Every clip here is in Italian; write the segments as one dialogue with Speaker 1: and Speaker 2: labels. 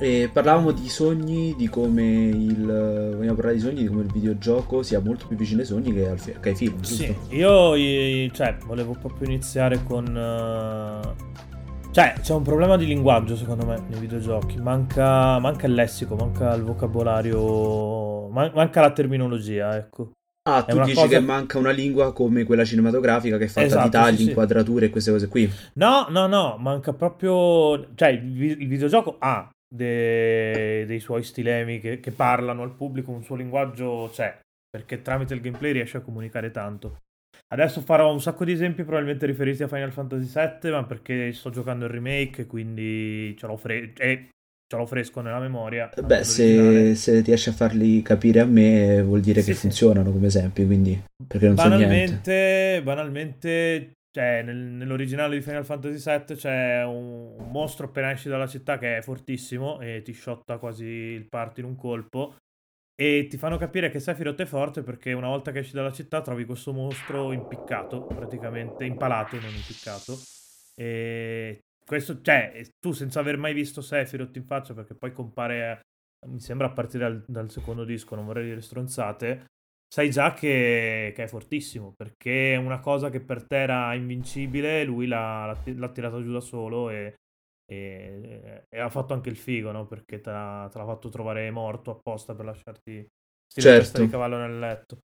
Speaker 1: Eh, parlavamo di sogni, di come il. Vogliamo parlare di sogni, di come il videogioco sia molto più vicino ai sogni che, al, che ai film.
Speaker 2: Sì,
Speaker 1: giusto?
Speaker 2: io cioè, volevo proprio iniziare con. eh, Cioè, c'è un problema di linguaggio secondo me nei videogiochi. Manca, manca il lessico, manca il vocabolario, man- manca la terminologia, ecco.
Speaker 1: Ah, tu dici
Speaker 2: cosa-
Speaker 1: che manca una lingua come quella cinematografica che è fatta
Speaker 2: Esatto,
Speaker 1: di tagli,
Speaker 2: sì, sì.
Speaker 1: inquadrature e queste cose qui.
Speaker 2: No, no, no, manca proprio... Cioè, il videogioco ha de- dei suoi stilemi che, che parlano al pubblico, un suo linguaggio c'è, perché tramite il gameplay riesce a comunicare tanto. Adesso farò un sacco di esempi probabilmente riferiti a Final Fantasy VII, ma perché sto giocando il remake, quindi ce l'ho, fre- e ce l'ho fresco nella memoria.
Speaker 1: Beh,
Speaker 2: anche
Speaker 1: se, se riesci a farli capire a me, vuol dire
Speaker 2: Sì,
Speaker 1: che
Speaker 2: sì.
Speaker 1: funzionano come esempi, quindi perché non so niente.
Speaker 2: Banalmente, banalmente, cioè, nel- nell'originale di Final Fantasy VII c'è un, un mostro appena esci dalla città che è fortissimo e ti shotta quasi il party in un colpo. E ti fanno capire che Sephiroth è forte perché una volta che esci dalla città trovi questo mostro impiccato, praticamente impalato, non impiccato. E questo, cioè, tu senza aver mai visto Sephiroth in faccia, perché poi compare, mi sembra a partire dal, dal secondo disco, non vorrei dire stronzate, sai già che, che è fortissimo, perché una cosa che per te era invincibile, lui l'ha, l'ha- l'ha tirata giù da solo e, e- e ha fatto anche il figo, no? Perché te l'ha, te l'ha fatto trovare morto apposta per lasciarti stile
Speaker 1: Certo.
Speaker 2: testa di cavallo nel letto.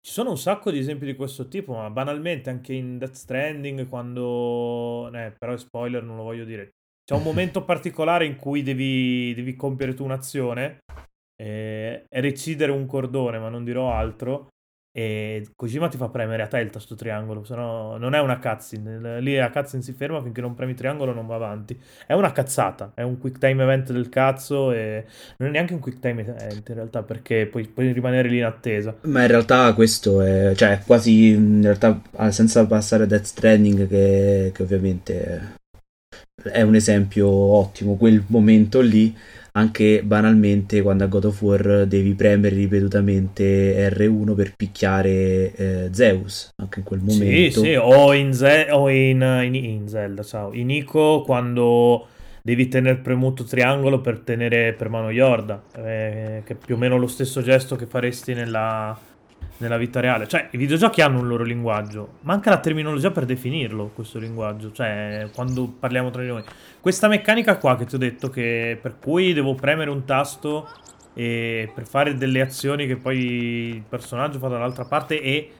Speaker 2: Ci sono un sacco di esempi di questo tipo, ma banalmente anche in Death Stranding, quando... Eh, però è spoiler, non lo voglio dire. C'è un momento particolare in cui devi, devi compiere tu un'azione eh, recidere un cordone, ma non dirò altro. E Kojima ti fa premere a te il tasto triangolo, se no non è una cutscene. Lì la cutscene si ferma finché non premi triangolo non va avanti. È una cazzata, è un quick time event del cazzo e non è neanche un quick time event in realtà perché puoi, puoi rimanere lì in attesa.
Speaker 1: Ma in realtà questo è, cioè, quasi in realtà ah, senza passare a Death Stranding, che, che ovviamente è un esempio ottimo, quel momento lì, anche banalmente quando a God of War devi premere ripetutamente R1 per picchiare eh, Zeus, anche in quel
Speaker 2: Sì,
Speaker 1: momento.
Speaker 2: sì, o in, Ze- o in, in- in Zelda, ciao. In Ico quando devi tenere premuto triangolo per tenere per mano Yorda, eh, che è più o meno lo stesso gesto che faresti nella, nella vita reale. Cioè, i videogiochi hanno un loro linguaggio, manca la terminologia per definirlo, questo linguaggio, cioè, quando parliamo tra di noi. Questa meccanica qua che ti ho detto, che per cui devo premere un tasto e per fare delle azioni che poi il personaggio fa dall'altra parte e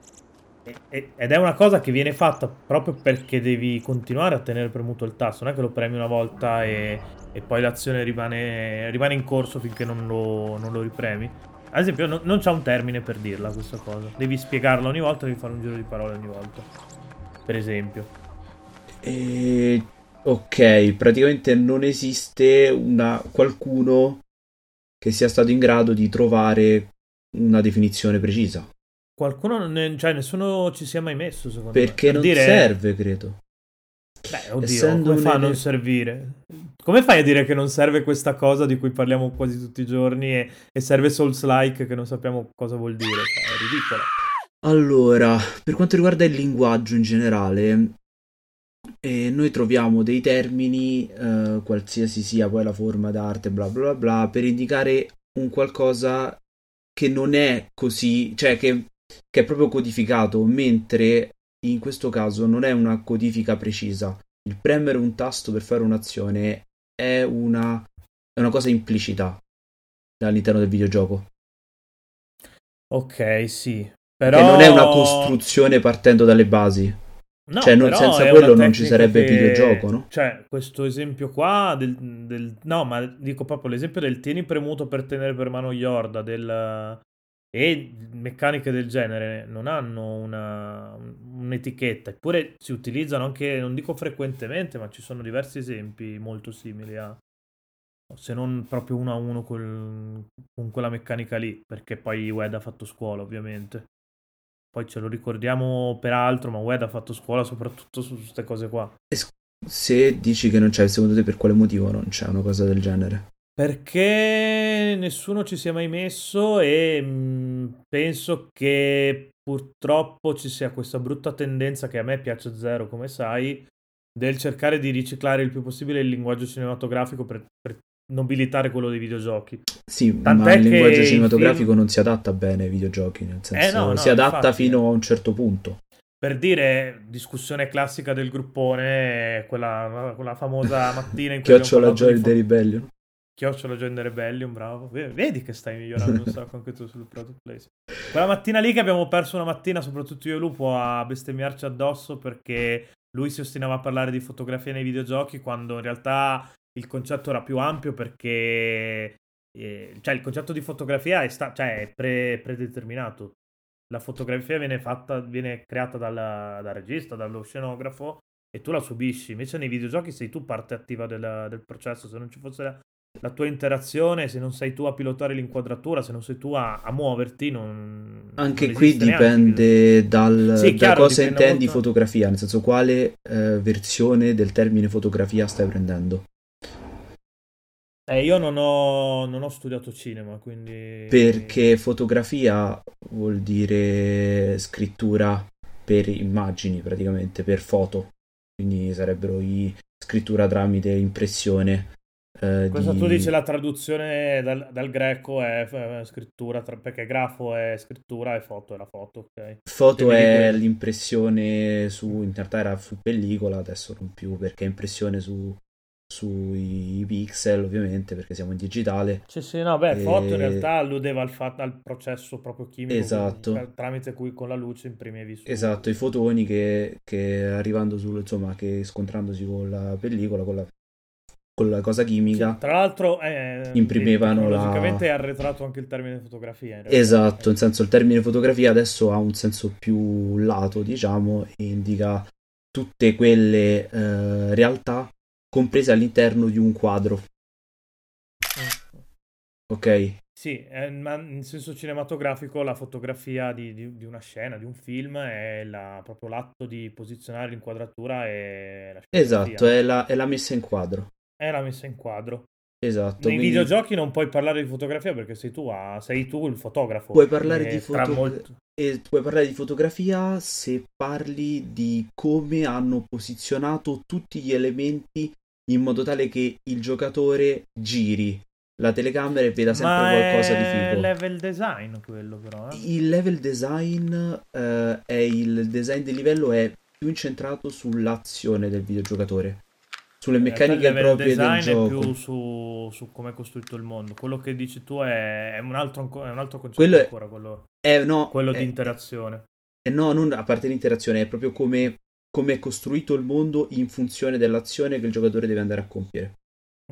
Speaker 2: ed è una cosa che viene fatta proprio perché devi continuare a tenere premuto il tasto, non è che lo premi una volta e, e poi l'azione rimane, rimane in corso finché non lo, non lo ripremi. Ad esempio, no- non c'è un termine per dirla questa cosa. Devi spiegarla ogni volta, devi fare un giro di parole ogni volta. Per esempio.
Speaker 1: E- ok, praticamente non esiste una, qualcuno che sia stato in grado di trovare una definizione precisa.
Speaker 2: Qualcuno, ne- cioè nessuno ci sia mai messo, secondo
Speaker 1: Perché
Speaker 2: me.
Speaker 1: non
Speaker 2: Per dire-
Speaker 1: serve, credo.
Speaker 2: Beh, oddio,
Speaker 1: Essendo
Speaker 2: come fa a non servire? Come fai a dire che non serve questa cosa di cui parliamo quasi tutti i giorni e, e serve Souls-like che non sappiamo cosa vuol dire? Cioè, è ridicolo.
Speaker 1: Allora, per quanto riguarda il linguaggio in generale, eh, noi troviamo dei termini, eh, qualsiasi sia poi la forma d'arte, bla bla bla, per indicare un qualcosa che non è così, cioè che, che è proprio codificato, mentre in questo caso non è una codifica precisa. Il premere un tasto per fare un'azione è una, è una cosa implicita all'interno del videogioco.
Speaker 2: Ok, sì.
Speaker 1: Che
Speaker 2: Però...
Speaker 1: non è una costruzione partendo dalle basi.
Speaker 2: No,
Speaker 1: Cioè, non- senza quello non ci sarebbe
Speaker 2: che-
Speaker 1: videogioco, no?
Speaker 2: Cioè, questo esempio qua del, del- No, ma dico proprio l'esempio del tieni premuto per tenere per mano Yorda del... e meccaniche del genere non hanno una, un'etichetta, eppure si utilizzano anche, non dico frequentemente, ma ci sono diversi esempi molto simili a... Se non proprio uno a uno col- con quella meccanica lì, perché poi Wed ha fatto scuola, ovviamente. Poi ce lo ricordiamo per altro, ma Wed ha fatto scuola soprattutto su queste cose qua.
Speaker 1: Se dici che non c'è, secondo te per quale motivo non c'è una cosa del genere?
Speaker 2: Perché nessuno ci si è mai messo e mh, penso che purtroppo ci sia questa brutta tendenza che a me piace zero, come sai, del cercare di riciclare il più possibile il linguaggio cinematografico per, per nobilitare quello dei videogiochi.
Speaker 1: Sì, Tant'è ma il linguaggio cinematografico film... non si adatta bene ai videogiochi, nel senso eh no, no, si adatta infatti, fino a un certo punto.
Speaker 2: Per dire, discussione classica del gruppone, quella, quella famosa mattina in cui...
Speaker 1: Chiocciola Joy di Rebellion.
Speaker 2: Chiocciola Joy Rebellion, bravo. Vedi che stai migliorando un sacco anche tu sul product place. Quella mattina lì che abbiamo perso una mattina, soprattutto io e Lupo, a bestemmiarci addosso perché lui si ostinava a parlare di fotografia nei videogiochi quando in realtà il concetto era più ampio perché eh, cioè il concetto di fotografia è, sta- cioè, è pre- predeterminato. La fotografia viene, fatta, viene creata dal, dal, regista, dallo scenografo e tu la subisci. Invece nei videogiochi sei tu parte attiva del, del processo. Se non ci fosse la, la, tua interazione, se non sei tu a pilotare l'inquadratura, se non sei tu a, a muoverti, non.
Speaker 1: Anche non qui dipende dal, sì, da chiaro, cosa intendi molto... fotografia, nel senso quale eh, versione del termine fotografia stai prendendo.
Speaker 2: Eh, io non ho, non ho studiato cinema, quindi...
Speaker 1: Perché fotografia vuol dire scrittura per immagini, praticamente, per foto. Quindi sarebbero i... scrittura tramite impressione.
Speaker 2: Eh, Questo di... tu dici la traduzione dal, dal greco è, scrittura, tra... perché grafo è scrittura e foto è la foto, ok?
Speaker 1: Foto è l'impressione su, in realtà era su pellicola, adesso non più, perché è impressione su sui pixel ovviamente perché siamo in digitale.
Speaker 2: Sì sì no beh e... foto in realtà alludeva al, fatto, al processo proprio chimico
Speaker 1: esatto.
Speaker 2: quindi, tramite cui con la luce imprimevi
Speaker 1: su esatto i fotoni che, che arrivando sul insomma che scontrandosi con la pellicola con la, con la cosa chimica
Speaker 2: sì, tra l'altro eh,
Speaker 1: imprimevano la
Speaker 2: è arretrato anche il termine fotografia
Speaker 1: esatto nel senso il termine fotografia adesso ha un senso più lato diciamo e indica tutte quelle eh, realtà comprese all'interno di un quadro. Ok?
Speaker 2: Sì, eh, ma in senso cinematografico la fotografia di, di, di una scena, di un film, è la, proprio l'atto di posizionare l'inquadratura e la
Speaker 1: Esatto, è la, è la messa in quadro.
Speaker 2: È la messa in quadro.
Speaker 1: Esatto.
Speaker 2: Nei quindi... videogiochi non puoi parlare di fotografia perché sei tu, a... sei tu il fotografo.
Speaker 1: Puoi parlare, di foto... molto... puoi parlare di fotografia se parli di come hanno posizionato tutti gli elementi in modo tale che il giocatore giri la telecamera e veda sempre Ma qualcosa di figo.
Speaker 2: È level design quello però. Eh?
Speaker 1: Il level design uh, è il design del livello è più incentrato sull'azione del videogiocatore. Sulle meccaniche proprie del gioco.
Speaker 2: è più su, su come è costruito il mondo. Quello che dici tu è, è, un, altro, è un altro concetto
Speaker 1: quello
Speaker 2: ancora, quello,
Speaker 1: è, no,
Speaker 2: quello
Speaker 1: è,
Speaker 2: di interazione.
Speaker 1: Eh, no, non a parte l'interazione, è proprio come come è costruito il mondo in funzione dell'azione che il giocatore deve andare a compiere.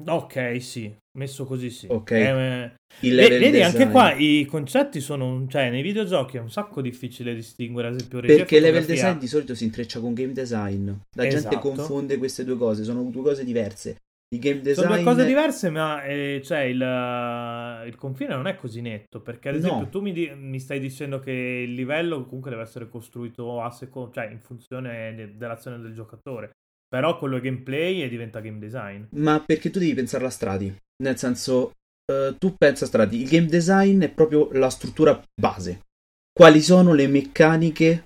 Speaker 2: Ok, sì, messo così sì.
Speaker 1: Ok.
Speaker 2: Eh, vedi, design. anche qua i concetti sono, cioè nei videogiochi è un sacco difficile distinguere, ad esempio,
Speaker 1: Perché level design di solito si intreccia con game design. La esatto. gente confonde queste due cose, sono due cose diverse. Il game design...
Speaker 2: Sono due cose diverse, ma eh, cioè il, uh, il, confine non è così netto. Perché, ad esempio, no. tu mi, di- mi, stai dicendo che il livello comunque deve essere costruito a seco- cioè in funzione de- dell'azione del giocatore. Però quello è gameplay e diventa game design.
Speaker 1: Ma perché tu devi pensare a strati? Nel senso, uh, tu pensa a strati. Il game design è proprio la struttura base. Quali sono le meccaniche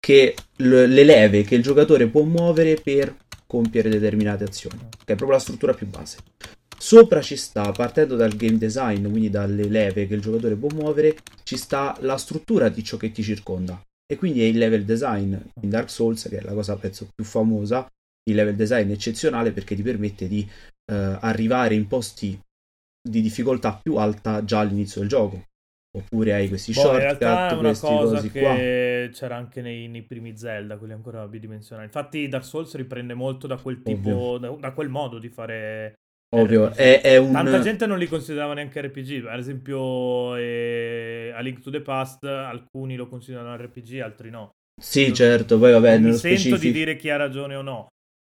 Speaker 1: che le leve che il giocatore può muovere per compiere determinate azioni, che è proprio la struttura più base. Sopra ci sta, partendo dal game design, quindi dalle leve che il giocatore può muovere, ci sta la struttura di ciò che ti circonda. E quindi è il level design in Dark Souls, che è la cosa penso più famosa, il level design eccezionale perché ti permette di eh, arrivare in posti di difficoltà più alta già all'inizio del gioco. Oppure hai questi boh, shortcut, in realtà è una cosa che
Speaker 2: qua. c'era anche nei, nei, primi Zelda, quelli ancora bidimensionali. Infatti Dark Souls riprende molto da quel tipo, da, da, quel modo di fare
Speaker 1: Ovvio, è, è, un...
Speaker 2: Tanta gente non li considerava neanche RPG, ad esempio eh, A Link to the Past alcuni lo considerano RPG, altri no.
Speaker 1: Sì, certo, poi vabbè,
Speaker 2: non
Speaker 1: mi
Speaker 2: sento
Speaker 1: specifico...
Speaker 2: di dire chi ha ragione o no.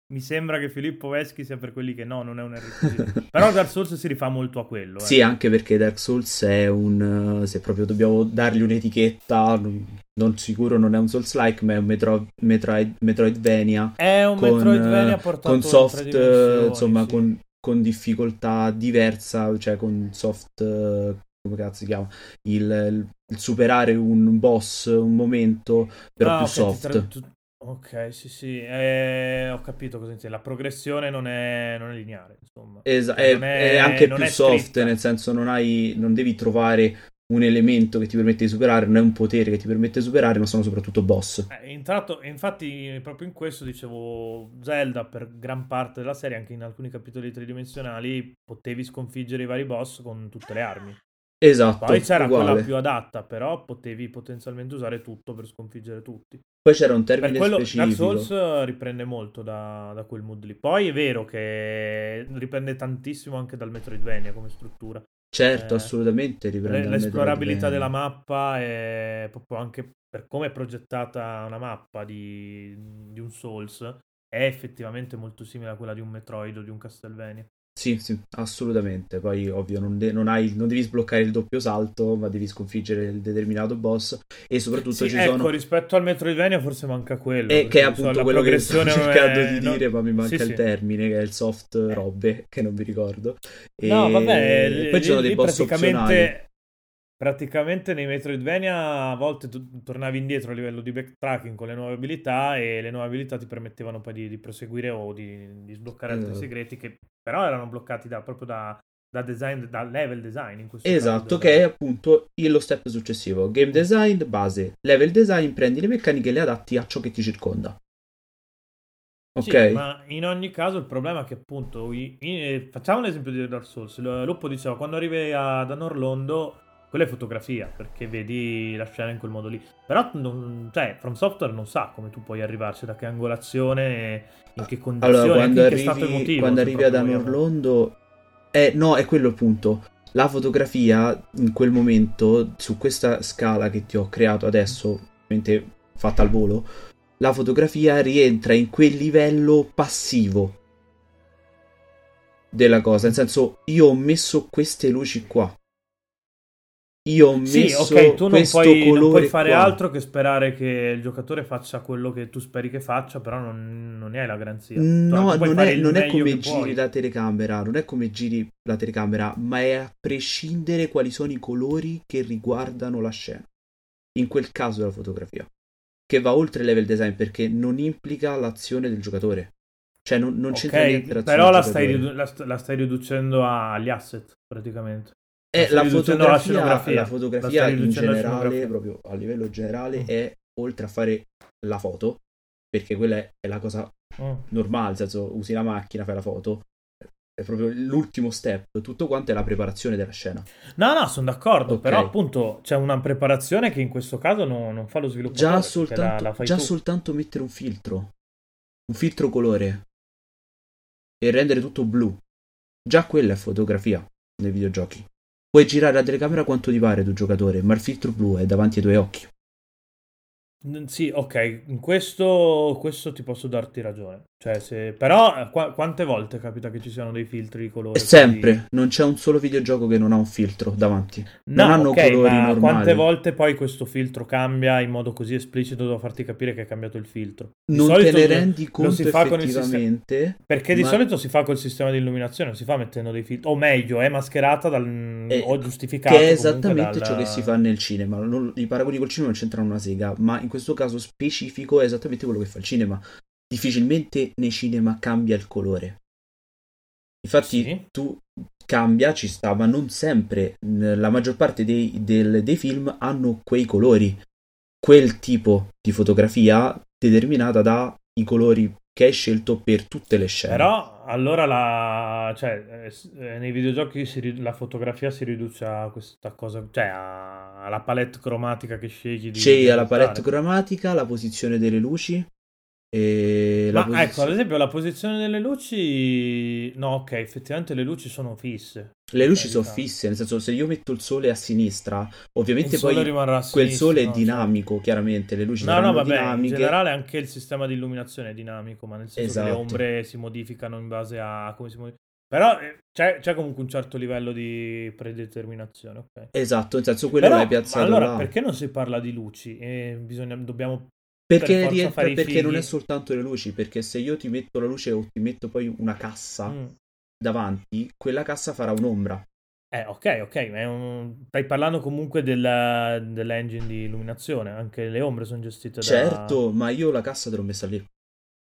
Speaker 2: Mi sembra che Filippo Veschi sia per quelli che no, non è un RPG. Però Dark Souls si rifà molto a quello. Eh.
Speaker 1: Sì, anche perché Dark Souls è un... se proprio dobbiamo dargli un'etichetta, non sicuro non è un Souls-like, ma è un Metro... Metroid... Metroidvania.
Speaker 2: È un con, Metroidvania portato
Speaker 1: con soft, insomma, sì. con, con difficoltà diversa, cioè con soft come cazzo si chiama il, il, superare un boss un momento però ah, più okay, soft
Speaker 2: tra... Ok, sì, sì, eh, ho capito cosa intendi. La progressione non è, non è lineare, insomma.
Speaker 1: Esatto, è, è, è, anche più soft, scritta. nel senso non, hai, non devi trovare un elemento che ti permette di superare, non è un potere che ti permette di superare, ma sono soprattutto boss.
Speaker 2: Eh, intratto, infatti, proprio in questo dicevo, Zelda per gran parte della serie, anche in alcuni capitoli tridimensionali, potevi sconfiggere i vari boss con tutte le armi.
Speaker 1: Esatto.
Speaker 2: Poi c'era uguale. quella più adatta, però potevi potenzialmente usare tutto per sconfiggere tutti.
Speaker 1: Poi c'era un termine per quello,
Speaker 2: specifico. Dark Souls riprende molto da, da, quel mood lì. Poi è vero che riprende tantissimo anche dal Metroidvania come struttura.
Speaker 1: Certo, eh, assolutamente riprende.
Speaker 2: L'esplorabilità della mappa è proprio anche per come è progettata una mappa di, di un Souls è effettivamente molto simile a quella di un Metroid o di un Castlevania.
Speaker 1: Sì, sì, assolutamente. Poi, ovvio, non, de- non, hai, non, devi sbloccare il doppio salto, ma devi sconfiggere il determinato boss. E soprattutto
Speaker 2: sì,
Speaker 1: ci
Speaker 2: ecco,
Speaker 1: sono.
Speaker 2: rispetto al Metroidvania, forse manca quello.
Speaker 1: E che è appunto so, quello che sto cercando è... di dire, no... ma mi manca sì, il termine, che è il soft eh. robe, che non vi ricordo.
Speaker 2: E... No, vabbè, e poi ci sono dei boss praticamente... opzionali praticamente nei Metroidvania a volte tu tornavi indietro a livello di backtracking con le nuove abilità e le nuove abilità ti permettevano poi di, di proseguire o di, di sbloccare altri esatto. segreti che però erano bloccati da, proprio da, da, design, da level design in questo
Speaker 1: esatto che è appunto lo step successivo. Game design base. Level design prendi le meccaniche e le adatti a ciò che ti circonda.
Speaker 2: Ok. Sì, ma in ogni caso il problema è che appunto in, in, facciamo un esempio di Dark Souls. Lupo diceva quando arrivi ad Anorlondo quella è fotografia, perché vedi la scena in quel modo lì. Però, non, cioè, From Software non sa come tu puoi arrivarci, da che angolazione, in che condizioni,
Speaker 1: allora, quando arrivi, stato emotivo. Quando arrivi ad Anorlondo... Eh, no, è quello il punto. La fotografia, in quel momento, su questa scala che ti ho creato adesso, fatta al volo, la fotografia rientra in quel livello passivo della cosa. Nel senso, io ho messo queste luci qua io ho messo sì, ok, tu non puoi, non puoi
Speaker 2: fare
Speaker 1: qua.
Speaker 2: altro che sperare che il giocatore faccia quello che tu speri che faccia, però non, non ne hai la garanzia.
Speaker 1: No, cioè, non, è, non è, come giri puoi. la telecamera, non è come giri la telecamera, ma è a prescindere quali sono i colori che riguardano la scena. In quel caso della fotografia. Che va oltre il level design perché non implica l'azione del giocatore. Cioè non, non c'entra okay, niente
Speaker 2: Però la stai, ridu- la, la stai riducendo agli asset, praticamente.
Speaker 1: È la fotografia, la fotografia in generale, proprio a livello generale, mm. è oltre a fare la foto, perché quella è, è la cosa mm. normale, nel senso usi la macchina, fai la foto, è proprio l'ultimo step, tutto quanto è la preparazione della scena.
Speaker 2: No, no, sono d'accordo, okay. però appunto c'è una preparazione che in questo caso no, non fa lo sviluppo.
Speaker 1: Già, soltanto, la, la già soltanto mettere un filtro, un filtro colore e rendere tutto blu, già quella è fotografia nei videogiochi. Puoi girare la telecamera quanto ti pare tu giocatore, ma il filtro blu è davanti ai tuoi occhi.
Speaker 2: Sì, ok, in questo, questo ti posso darti ragione. Cioè, se... Però eh, qu- quante volte capita che ci siano dei filtri di colore?
Speaker 1: Sempre, quindi... non c'è un solo videogioco che non ha un filtro davanti. Non no, hanno okay, colori normali.
Speaker 2: Quante volte poi questo filtro cambia in modo così esplicito da farti capire che è cambiato il filtro?
Speaker 1: Di non te ne rendi conto effettivamente.
Speaker 2: Sistema... Perché ma... di solito si fa col sistema di illuminazione, non si fa mettendo dei filtri. O meglio, è mascherata dal... eh, o giustificata.
Speaker 1: Che è esattamente dal... ciò che si fa nel cinema. Non... I paragoni col cinema non c'entrano una sega, ma in questo caso specifico è esattamente quello che fa il cinema. Difficilmente nei cinema cambia il colore. Infatti sì. tu cambia, ci sta, ma non sempre. La maggior parte dei, del, dei film hanno quei colori, quel tipo di fotografia determinata dai colori che hai scelto per tutte le scene.
Speaker 2: Però allora la, cioè, eh, nei videogiochi si, la fotografia si riduce a questa cosa, cioè alla palette cromatica che scegli di
Speaker 1: Scegli la palette cromatica, la posizione delle luci, e
Speaker 2: Ma posizione... ecco, ad esempio, la posizione delle luci. No, ok, effettivamente le luci sono fisse.
Speaker 1: Le luci sono fisse, nel senso, se io metto il sole a sinistra, ovviamente poi sinistra, quel sole è dinamico, cioè... chiaramente. Le luci no, no, vabbè, dinamiche.
Speaker 2: In generale, anche il sistema di illuminazione è dinamico, ma nel senso esatto. che le esatto. ombre si modificano in base a come si modificano. Però eh, c'è, c'è, comunque un certo livello di predeterminazione, ok?
Speaker 1: Esatto, nel senso quello
Speaker 2: Però,
Speaker 1: l'hai piazzato
Speaker 2: allora,
Speaker 1: là.
Speaker 2: perché non si parla di luci? E bisogna, dobbiamo
Speaker 1: perché, per rientra, perché non è soltanto le luci, perché se io ti metto la luce o ti metto poi una cassa mm. davanti, quella cassa farà un'ombra.
Speaker 2: Eh, ok, ok, ma un... stai parlando comunque della... dell'engine di illuminazione, anche le ombre sono gestite
Speaker 1: da... Certo, ma io la cassa te l'ho messa lì.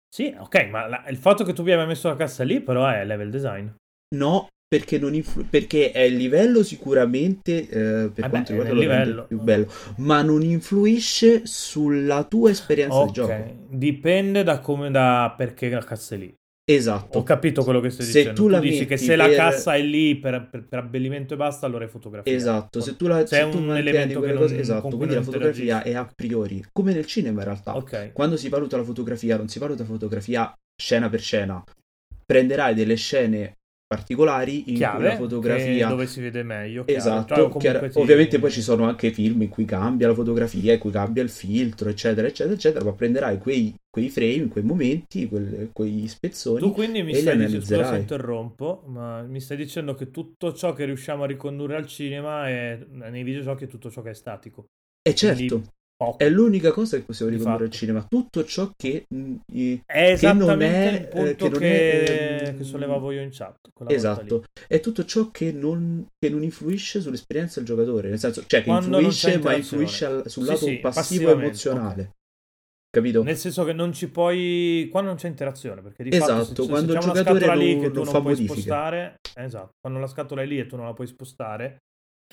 Speaker 2: Sì, ok, ma la... il fatto che tu abbia messo la cassa lì però è level design.
Speaker 1: No, perché, influ- perché è il livello sicuramente eh, per eh quanto riguarda lo livello. più bello, ma non influisce sulla tua esperienza okay. di gioco.
Speaker 2: Dipende da come da perché la cassa è lì.
Speaker 1: Esatto.
Speaker 2: Ho capito quello che stai se dicendo. Tu, tu dici che se per... la cassa è lì per, per, per, abbellimento e basta, allora è fotografia.
Speaker 1: Esatto, se tu, la, se se tu un elemento che non, cose, esatto, quindi la fotografia è a priori, come nel cinema in realtà.
Speaker 2: Okay.
Speaker 1: Quando si valuta la fotografia, non si valuta fotografia scena per scena. Prenderai delle scene particolari in
Speaker 2: chiave,
Speaker 1: cui la fotografia
Speaker 2: dove si vede meglio
Speaker 1: esatto cioè, chiaro, ti... ovviamente poi ci sono anche film in cui cambia la fotografia in cui cambia il filtro eccetera eccetera eccetera ma prenderai quei, quei frame quei momenti quelle, quei spezzoni
Speaker 2: tu quindi mi stai dicendo se interrompo ma mi stai dicendo che tutto ciò che riusciamo a ricondurre al cinema è nei videogiochi è tutto ciò che è statico.
Speaker 1: E certo. quindi Poco. È l'unica cosa che possiamo ricondurre al cinema. Tutto ciò che, mh,
Speaker 2: è che non è punto che, che, è, ehm, che sollevavo io in chat.
Speaker 1: Esatto, è tutto ciò che non, che non, influisce sull'esperienza del giocatore. Nel senso, cioè che Quando influisce, ma influisce al, sul sì, lato sì, passivo emozionale. Okay. Capito?
Speaker 2: Nel senso che non ci puoi. Quando non c'è interazione, perché di
Speaker 1: esatto,
Speaker 2: fatto, se,
Speaker 1: quando
Speaker 2: se
Speaker 1: il giocatore non,
Speaker 2: lì che tu
Speaker 1: non,
Speaker 2: non
Speaker 1: fa
Speaker 2: puoi
Speaker 1: modifiche.
Speaker 2: spostare, esatto, quando la scatola è lì e tu non la puoi spostare,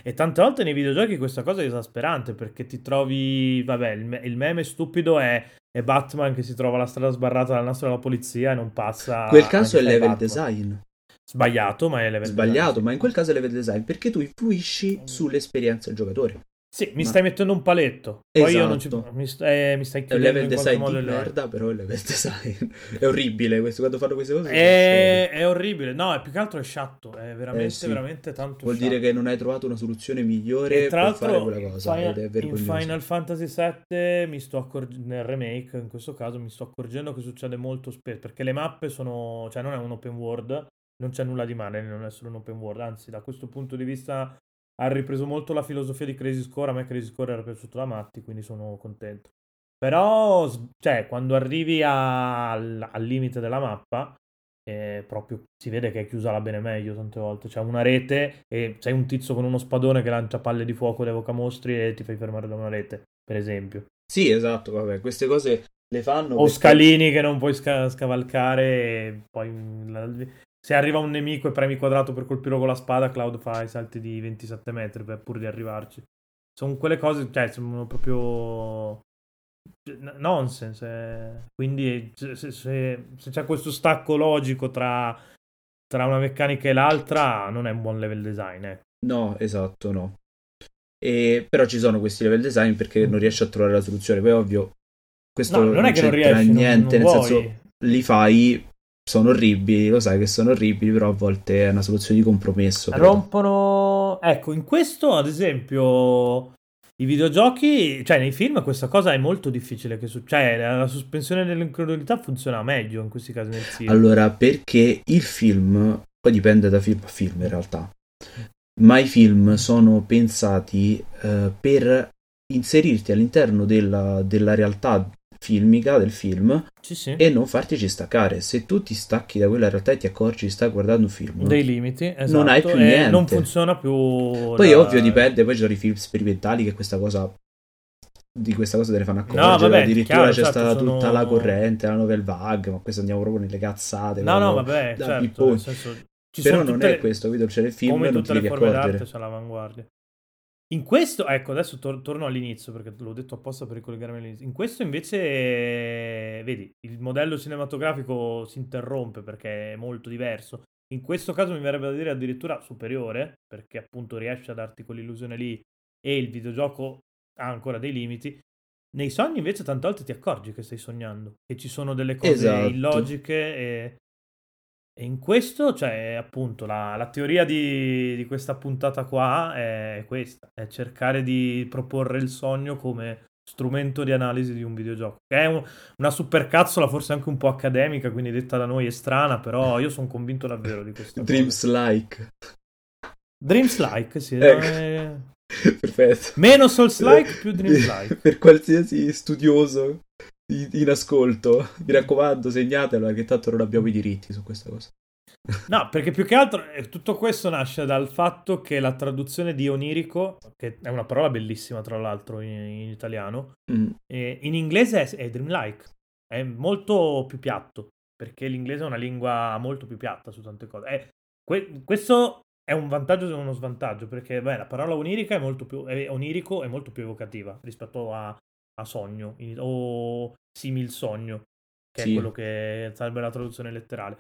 Speaker 2: e tante volte nei videogiochi questa cosa è esasperante perché ti trovi, vabbè, il, me- il meme stupido è, è, Batman che si trova la strada sbarrata dal nastro della polizia e non passa.
Speaker 1: In quel caso è level Batman. design.
Speaker 2: Sbagliato, ma è level
Speaker 1: Sbagliato,
Speaker 2: design.
Speaker 1: ma in quel caso è level design perché tu influisci sull'esperienza del giocatore.
Speaker 2: Sì, mi Ma... stai mettendo un paletto. Poi esatto. io non ci... Esatto. mi, st- eh, mi stai chiedendo
Speaker 1: È un level design di merda, però è level design. è orribile questo, quando fanno queste cose.
Speaker 2: È... è, orribile. No, è più che altro è sciatto. È veramente, eh sì. veramente tanto
Speaker 1: Vuol
Speaker 2: sciatto.
Speaker 1: dire che non hai trovato una soluzione migliore per fare quella cosa.
Speaker 2: Final... in Final Fantasy VII mi sto accorgendo, nel remake in questo caso, mi sto accorgendo che succede molto spesso. Perché le mappe sono... Cioè non è un open world, non c'è nulla di male non essere un open world. Anzi, da questo punto di vista ha ripreso molto la filosofia di Crazy Score. A me Crazy Score era piaciuto da matti, quindi sono contento. Però, cioè, quando arrivi a, al, al, limite della mappa, eh, proprio si vede che è chiusa la bene meglio tante volte. C'è una rete e sei un tizio con uno spadone che lancia palle di fuoco, le evoca mostri e ti fai fermare da una rete, per esempio.
Speaker 1: Sì, esatto, vabbè, queste cose le fanno.
Speaker 2: O perché... scalini che non puoi sca- scavalcare e poi se arriva un nemico e premi quadrato per colpirlo con la spada, Cloud fa i salti di 27 metri per pur di arrivarci. Sono quelle cose, cioè, sono proprio nonsense. Eh. Quindi se, se, se, c'è questo stacco logico tra, tra, una meccanica e l'altra, non è un buon level design. Eh.
Speaker 1: No, esatto, no. E, però ci sono questi level design perché non riesci a trovare la soluzione. Poi ovvio, questo
Speaker 2: no, non, non è che non riesci, niente, non, non nel senso
Speaker 1: li fai sono orribili, lo sai che sono orribili, però a volte è una soluzione di compromesso.
Speaker 2: Credo. Rompono... Ecco, in questo, ad esempio, i videogiochi, cioè nei film questa cosa è molto difficile che succeda, cioè la sospensione dell'incredulità funziona meglio in questi casi nel film.
Speaker 1: Allora, perché il film, poi dipende da film a film in realtà, ma i film sono pensati uh, per inserirti all'interno della, della realtà filmica del film
Speaker 2: sì, sì.
Speaker 1: e non fartici staccare. Se tu ti stacchi da quella realtà e ti accorgi di stare guardando un film,
Speaker 2: dei limiti, esatto,
Speaker 1: non hai più niente.
Speaker 2: Non funziona più.
Speaker 1: Poi, la... ovvio, dipende. Poi ci sono i film sperimentali che questa cosa. Di questa cosa te ne fanno accorgere. No, vabbè, Addirittura chiaro, c'è certo, stata sono... tutta la corrente, la novel vague. Ma questo andiamo proprio nelle cazzate.
Speaker 2: No, no, vabbè, certo, senso,
Speaker 1: Però non è le... questo, capito? C'è il film e non ti
Speaker 2: le
Speaker 1: forme
Speaker 2: d'arte c'è l'avanguardia. In questo, ecco, adesso tor- torno all'inizio perché l'ho detto apposta per ricollegarmi all'inizio. In questo invece, vedi, il modello cinematografico si interrompe perché è molto diverso. In questo caso mi verrebbe da dire addirittura superiore, perché appunto riesce a darti quell'illusione lì e il videogioco ha ancora dei limiti. Nei sogni invece tante volte ti accorgi che stai sognando, che ci sono delle cose esatto. illogiche e e in questo, cioè, appunto, la, la teoria di, di, questa puntata qua è questa, è cercare di proporre il sogno come strumento di analisi di un videogioco. È un, una supercazzola, forse anche un po' accademica, quindi detta da noi è strana, però io sono convinto davvero di questo.
Speaker 1: Dreams-like.
Speaker 2: Dreams-like, sì. Ecco. È...
Speaker 1: Perfetto.
Speaker 2: Meno Souls-like, più Dreams-like.
Speaker 1: per qualsiasi studioso in ascolto. Mi raccomando, segnatelo, perché tanto non abbiamo i diritti su questa cosa.
Speaker 2: No, perché più che altro eh, tutto questo nasce dal fatto che la traduzione di onirico, che è una parola bellissima tra l'altro in, in italiano, mm. in inglese è, è dreamlike, è molto più piatto, perché l'inglese è una lingua molto più piatta su tante cose. È, que, questo è un vantaggio e uno svantaggio, perché beh, la parola onirica è molto più, è, onirico è molto più evocativa rispetto a, a sogno in, o simil sogno, che sì. è quello che sarebbe la traduzione letterale.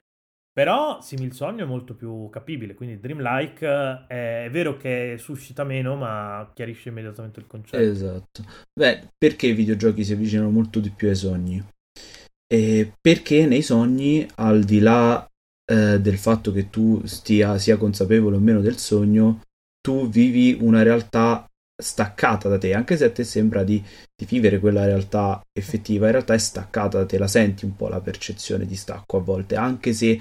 Speaker 2: Però Simil Sogno è molto più capibile, quindi Dreamlike è, è vero che suscita meno, ma chiarisce immediatamente il concetto.
Speaker 1: Esatto. Beh, perché i videogiochi si avvicinano molto di più ai sogni? E perché nei sogni, al di là eh, del fatto che tu stia, sia consapevole o meno del sogno, tu vivi una realtà staccata da te, anche se a te sembra di, di, vivere quella realtà effettiva, in realtà è staccata da te, la senti un po' la percezione di stacco a volte, anche se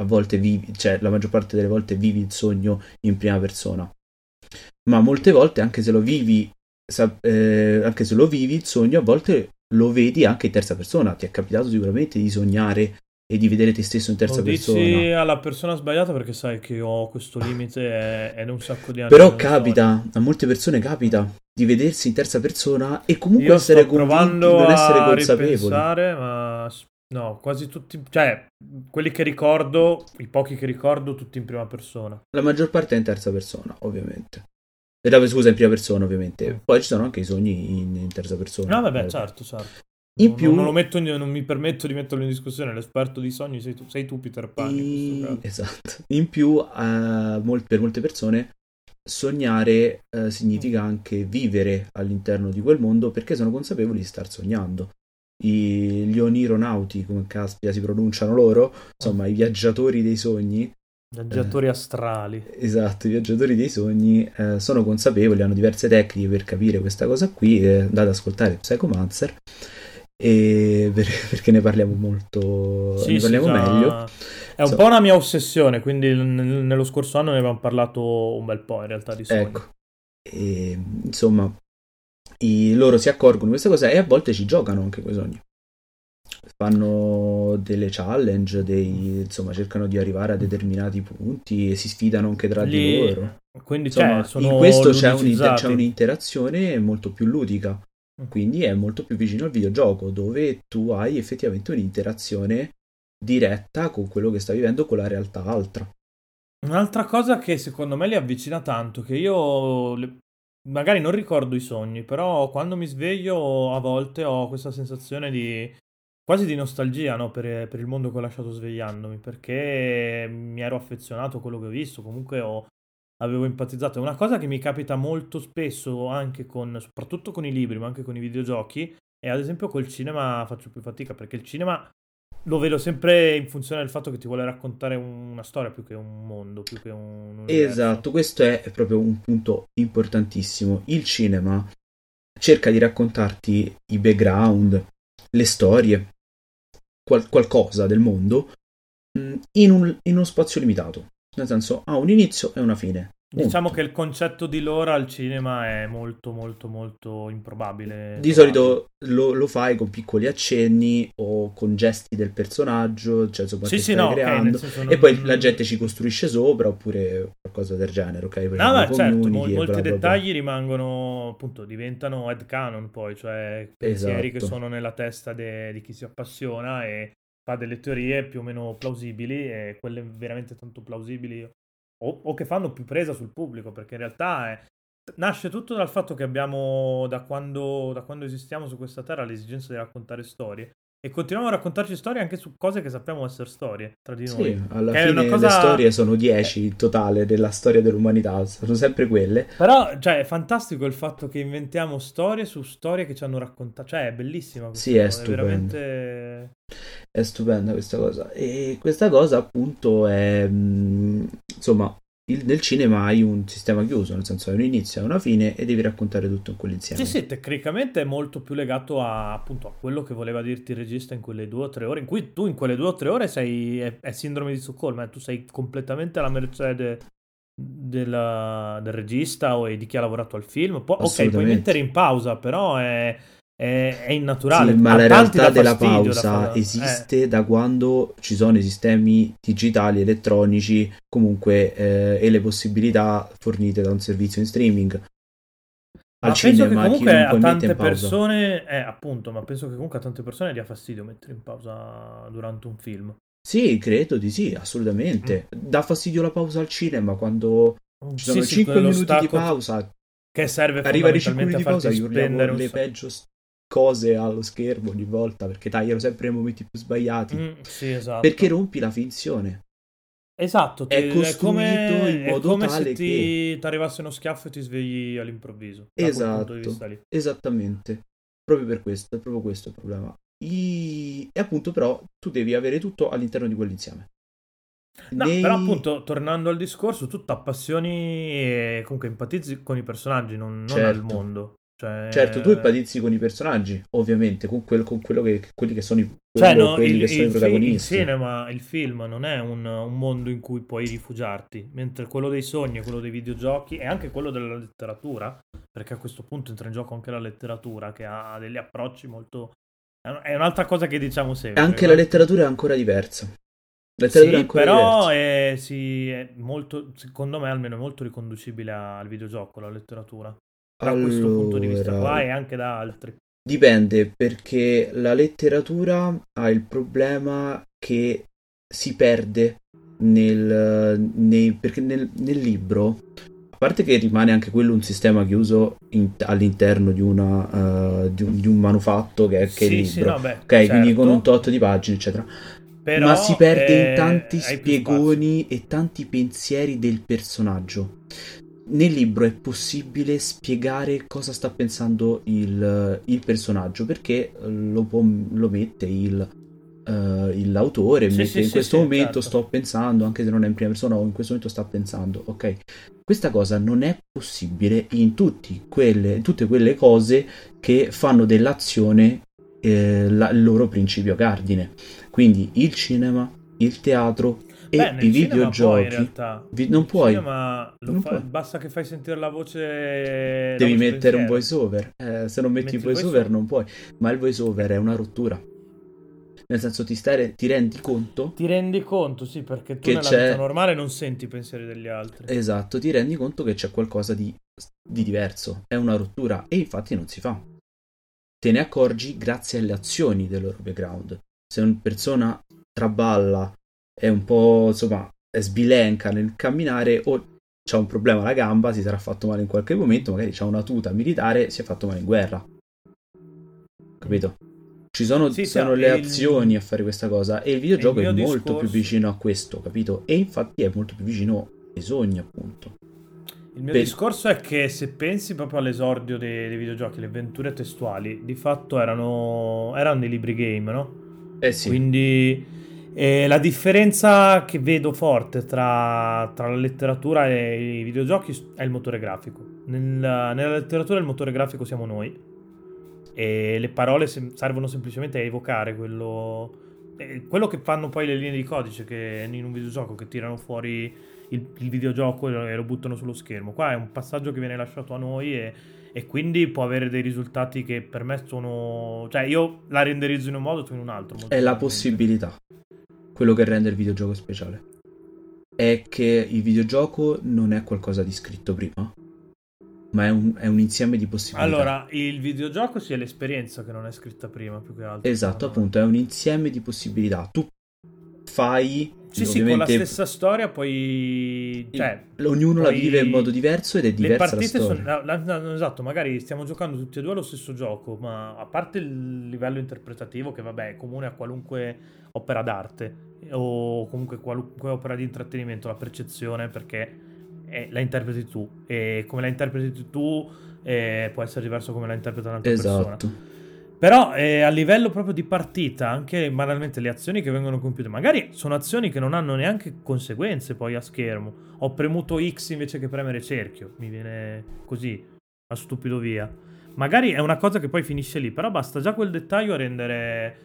Speaker 1: a volte vivi, cioè la maggior parte delle volte vivi il sogno in prima persona. Ma molte volte, anche se lo vivi, eh, anche se lo vivi il sogno, a volte lo vedi anche in terza persona. Ti è capitato sicuramente di sognare e di vedere te stesso in terza
Speaker 2: lo
Speaker 1: persona.
Speaker 2: Dici alla persona sbagliata perché sai che ho questo limite e un sacco di anni.
Speaker 1: Però capita, a molte persone capita di vedersi in terza persona e comunque Io essere convinti, non essere consapevoli.
Speaker 2: ma No, quasi tutti, cioè, quelli che ricordo, i pochi che ricordo, tutti in prima persona.
Speaker 1: La maggior parte è in terza persona, ovviamente. E scusa, in prima persona, ovviamente. Mm. Poi ci sono anche i sogni in, in terza persona.
Speaker 2: No, vabbè, certo, certo. In non, più... non, metto, non, mi permetto di metterlo in discussione, l'esperto di sogni sei tu, sei tu Peter Pan.
Speaker 1: In... Esatto. In più, uh, mol- per molte persone, sognare uh, significa anche vivere all'interno di quel mondo perché sono consapevoli di star sognando i, gli onironauti, come caspita si pronunciano loro, insomma i viaggiatori dei sogni.
Speaker 2: Viaggiatori eh, astrali.
Speaker 1: Esatto, i viaggiatori dei sogni eh, sono consapevoli, hanno diverse tecniche per capire questa cosa qui, eh, andate ad ascoltare Psychomancer e per, perché ne parliamo molto sì, ne parliamo sì, meglio
Speaker 2: è un so. po' una mia ossessione quindi nello scorso anno ne avevamo parlato un bel po' in realtà di sogni
Speaker 1: ecco e, insomma i, loro si accorgono di questa cosa e a volte ci giocano anche quei sogni. Fanno delle challenge, dei, insomma, cercano di arrivare a determinati punti e si sfidano anche tra Lì... di loro.
Speaker 2: Quindi insomma, cioè,
Speaker 1: in questo c'è, un, c'è un'interazione molto più ludica. Quindi è molto più vicino al videogioco, dove tu hai effettivamente un'interazione diretta con quello che stai vivendo con la realtà altra.
Speaker 2: Un'altra cosa che secondo me li avvicina tanto, che io magari non ricordo i sogni, però quando mi sveglio a volte ho questa sensazione di quasi di nostalgia no? per, per, il mondo che ho lasciato svegliandomi, perché mi ero affezionato a quello che ho visto, comunque ho, avevo empatizzato. È una cosa che mi capita molto spesso anche con, soprattutto con i libri, ma anche con i videogiochi, e ad esempio col cinema faccio più fatica, perché il cinema lo vedo sempre in funzione del fatto che ti vuole raccontare una storia più che un mondo, più che un...
Speaker 1: Universo. Esatto, questo è proprio un punto importantissimo. Il cinema cerca di raccontarti i background, le storie, qual- qualcosa del mondo mm, in, un, in uno spazio limitato. Nel senso, ha un inizio e una fine.
Speaker 2: Diciamo che il concetto di lore al cinema è molto molto molto improbabile.
Speaker 1: Di solito lo, lo, fai con piccoli accenni o con gesti del personaggio, cioè insomma sì, sì, no, creando okay, non... e poi la gente ci costruisce sopra oppure qualcosa del genere, ok?
Speaker 2: Poi no, beh, certo, molti bla, dettagli bla, bla. rimangono appunto diventano headcanon poi, cioè pensieri esatto. che sono nella testa de, di chi si appassiona e fa delle teorie più o meno plausibili e quelle veramente tanto plausibili o, o, che fanno più presa sul pubblico, perché in realtà è, nasce tutto dal fatto che abbiamo, da quando, da quando esistiamo su questa terra, l'esigenza di raccontare storie. E continuiamo a raccontarci storie anche su cose che sappiamo essere storie tra di noi.
Speaker 1: Sì, alla che fine cosa... le storie sono 10 in totale della storia dell'umanità, sono sempre quelle.
Speaker 2: Però, cioè, è fantastico il fatto che inventiamo storie su storie che ci hanno raccontato. Cioè, è bellissima
Speaker 1: Sì, cosa. è stupendo. È veramente... È stupenda questa cosa. E questa cosa, appunto, è... Mm, insomma, il, nel cinema hai un sistema chiuso, nel senso hai un inizio e una fine e devi raccontare tutto in quell'insieme.
Speaker 2: Sì, sì, tecnicamente è molto più legato a, appunto, a quello che voleva dirti il regista in quelle due o tre ore, in cui tu in quelle due o tre ore sei, è, è sindrome di Stoccolma, eh? tu sei completamente alla mercé de, del regista o di chi ha lavorato al film. Po- ok, puoi mettere in pausa, però è è, è innaturale.
Speaker 1: Sì, ma
Speaker 2: A
Speaker 1: la realtà della
Speaker 2: da
Speaker 1: pausa
Speaker 2: fare- eh.
Speaker 1: esiste da quando ci sono i sistemi digitali, elettronici, comunque, eh, e le possibilità fornite da un servizio in streaming. Al
Speaker 2: Ma penso che
Speaker 1: cinema
Speaker 2: comunque a tante persone, eh, appunto, ma penso che comunque a tante persone dia fastidio mettere in pausa durante un film.
Speaker 1: Sì, credo di sì, assolutamente. Dà fastidio la pausa al cinema quando ci sono
Speaker 2: Mm. Sì, sì,
Speaker 1: 5
Speaker 2: quello
Speaker 1: minuti di pausa.
Speaker 2: che serve
Speaker 1: Arrivano i 5
Speaker 2: fondamentalmente
Speaker 1: minuti
Speaker 2: a
Speaker 1: di pausa,
Speaker 2: spendere un
Speaker 1: le peggio cose allo schermo ogni volta perché tagliano sempre i momenti più sbagliati.
Speaker 2: Mm, sì, esatto.
Speaker 1: Perché rompi la finzione.
Speaker 2: Esatto,
Speaker 1: è
Speaker 2: ti-
Speaker 1: costruito
Speaker 2: come,
Speaker 1: in
Speaker 2: è
Speaker 1: modo
Speaker 2: come
Speaker 1: tale
Speaker 2: se ti, ti arrivasse uno schiaffo e ti svegli all'improvviso.
Speaker 1: Esatto. Esattamente, proprio per questo, è proprio questo il problema. I- E appunto, però, tu devi avere tutto all'interno di quell'insieme.
Speaker 2: No,
Speaker 1: Nei-
Speaker 2: però appunto, tornando al discorso, tu appassioni e comunque empatizzi con i personaggi, non, non al
Speaker 1: Certo.
Speaker 2: mondo. Cioè,
Speaker 1: Certo, tu empatizzi con i personaggi, ovviamente, con, quel- con quello che, quelli che sono i,
Speaker 2: Cioè,
Speaker 1: quello-
Speaker 2: no,
Speaker 1: quelli
Speaker 2: il,
Speaker 1: che sono
Speaker 2: il
Speaker 1: i
Speaker 2: fi- il
Speaker 1: protagonisti.
Speaker 2: cinema, il film non è un, un mondo in cui puoi rifugiarti, mentre quello dei sogni, quello dei videogiochi e anche quello della letteratura, perché a questo punto entra in gioco anche la letteratura che ha degli approcci molto... È un'altra cosa che diciamo sempre.
Speaker 1: Anche
Speaker 2: no?
Speaker 1: la letteratura è ancora diversa.
Speaker 2: Sì, però è, sì, è molto, secondo me almeno è molto riconducibile al videogioco, la letteratura. Da questo punto di vista
Speaker 1: Allora,
Speaker 2: qua e anche da altri.
Speaker 1: Dipende, perché la letteratura ha il problema che si perde nel, nei- perché nel, nel libro, a parte che rimane anche quello un sistema chiuso in- all'interno di, una, eh, di, un, di un manufatto che è, che è il
Speaker 2: Sì,
Speaker 1: libro.
Speaker 2: sì, no, beh,
Speaker 1: ok, quindi
Speaker 2: certo,
Speaker 1: con un tot di pagine, eccetera.
Speaker 2: però,
Speaker 1: Ma si perde
Speaker 2: eh,
Speaker 1: in tanti spiegoni e tanti pensieri del personaggio. Nel libro è possibile spiegare cosa sta pensando il, il personaggio perché lo, può- lo mette il, eh, il- l'autore,
Speaker 2: Sì,
Speaker 1: mette
Speaker 2: sì,
Speaker 1: in
Speaker 2: sì,
Speaker 1: questo momento
Speaker 2: certo.
Speaker 1: sto pensando, anche se non è in prima persona o in questo momento sta pensando, ok? Questa cosa non è possibile in tutti quelle- in tutte quelle cose che fanno dell'azione eh, la- il loro principio cardine. Quindi il cinema, il teatro e
Speaker 2: Beh,
Speaker 1: i videogiochi.
Speaker 2: realtà.
Speaker 1: Vi- non puoi, Non
Speaker 2: fa-
Speaker 1: puoi.
Speaker 2: basta che fai sentire la voce. la
Speaker 1: devi
Speaker 2: voce
Speaker 1: mettere un
Speaker 2: pensiero.
Speaker 1: voice over. Eh, se non metti
Speaker 2: Metti
Speaker 1: il voice over non puoi. Ma il voice over è una rottura. Nel senso ti, stai, ti rendi conto
Speaker 2: Ti rendi conto, sì, perché tu
Speaker 1: Che
Speaker 2: nella
Speaker 1: c'è-
Speaker 2: vita normale non senti i pensieri degli altri.
Speaker 1: Esatto, ti rendi conto che c'è qualcosa di, di diverso, è una rottura e infatti non si fa. Te ne accorgi grazie alle azioni del loro background. Se una persona traballa, è un po' insomma, è sbilenca nel camminare o c'ha un problema alla gamba, si sarà fatto male in qualche momento, magari c'ha una tuta militare, si è fatto male in guerra. Capito? Ci sono,
Speaker 2: Sì,
Speaker 1: sono le
Speaker 2: il-
Speaker 1: azioni a fare questa cosa e il videogioco
Speaker 2: il
Speaker 1: è molto più vicino a questo, capito? E infatti è molto più vicino ai sogni, appunto.
Speaker 2: Il mio
Speaker 1: Per-
Speaker 2: discorso è che se pensi proprio all'esordio dei, dei videogiochi, le avventure testuali, di fatto erano, erano dei libri game, no?
Speaker 1: Eh sì,
Speaker 2: Quindi eh, la differenza che vedo forte tra, tra la letteratura e i videogiochi è il motore grafico. Nella, nella letteratura il motore grafico siamo noi e le parole sem- servono semplicemente a evocare quello, eh, quello che fanno poi le linee di codice che in un videogioco che tirano fuori il, il videogioco e lo buttano sullo schermo. Qua è un passaggio che viene lasciato a noi e, e quindi può avere dei risultati che per me sono... Cioè io la renderizzo in un modo, tu in un altro.
Speaker 1: è la possibilità. Quello che rende il videogioco speciale. È che il videogioco non è qualcosa di scritto prima, ma è un, è un insieme di possibilità.
Speaker 2: Allora, il videogioco sì è l'esperienza che non è scritta prima, più che altro.
Speaker 1: Esatto, appunto, è un insieme di possibilità. Tu fai,
Speaker 2: Sì, sì, con la stessa storia poi... Cioè,
Speaker 1: ognuno la
Speaker 2: poi
Speaker 1: vive in modo diverso ed è
Speaker 2: le
Speaker 1: diversa la
Speaker 2: partite
Speaker 1: storia.
Speaker 2: sono... la- la- la- esatto, magari stiamo giocando tutti e due allo stesso gioco, ma a parte il livello interpretativo che vabbè è comune a qualunque opera d'arte o comunque qualunque opera di intrattenimento, la percezione perché eh, la interpreti tu e come la interpreti tu eh, può essere diverso come la interpreta un'altra persona.
Speaker 1: Esatto.
Speaker 2: Però eh, a livello proprio di partita, anche banalmente le azioni che vengono compiute, magari sono azioni che non hanno neanche conseguenze poi a schermo. Ho premuto X invece che premere cerchio, mi viene così, a stupido via. Magari è una cosa che poi finisce lì, però basta già quel dettaglio a rendere,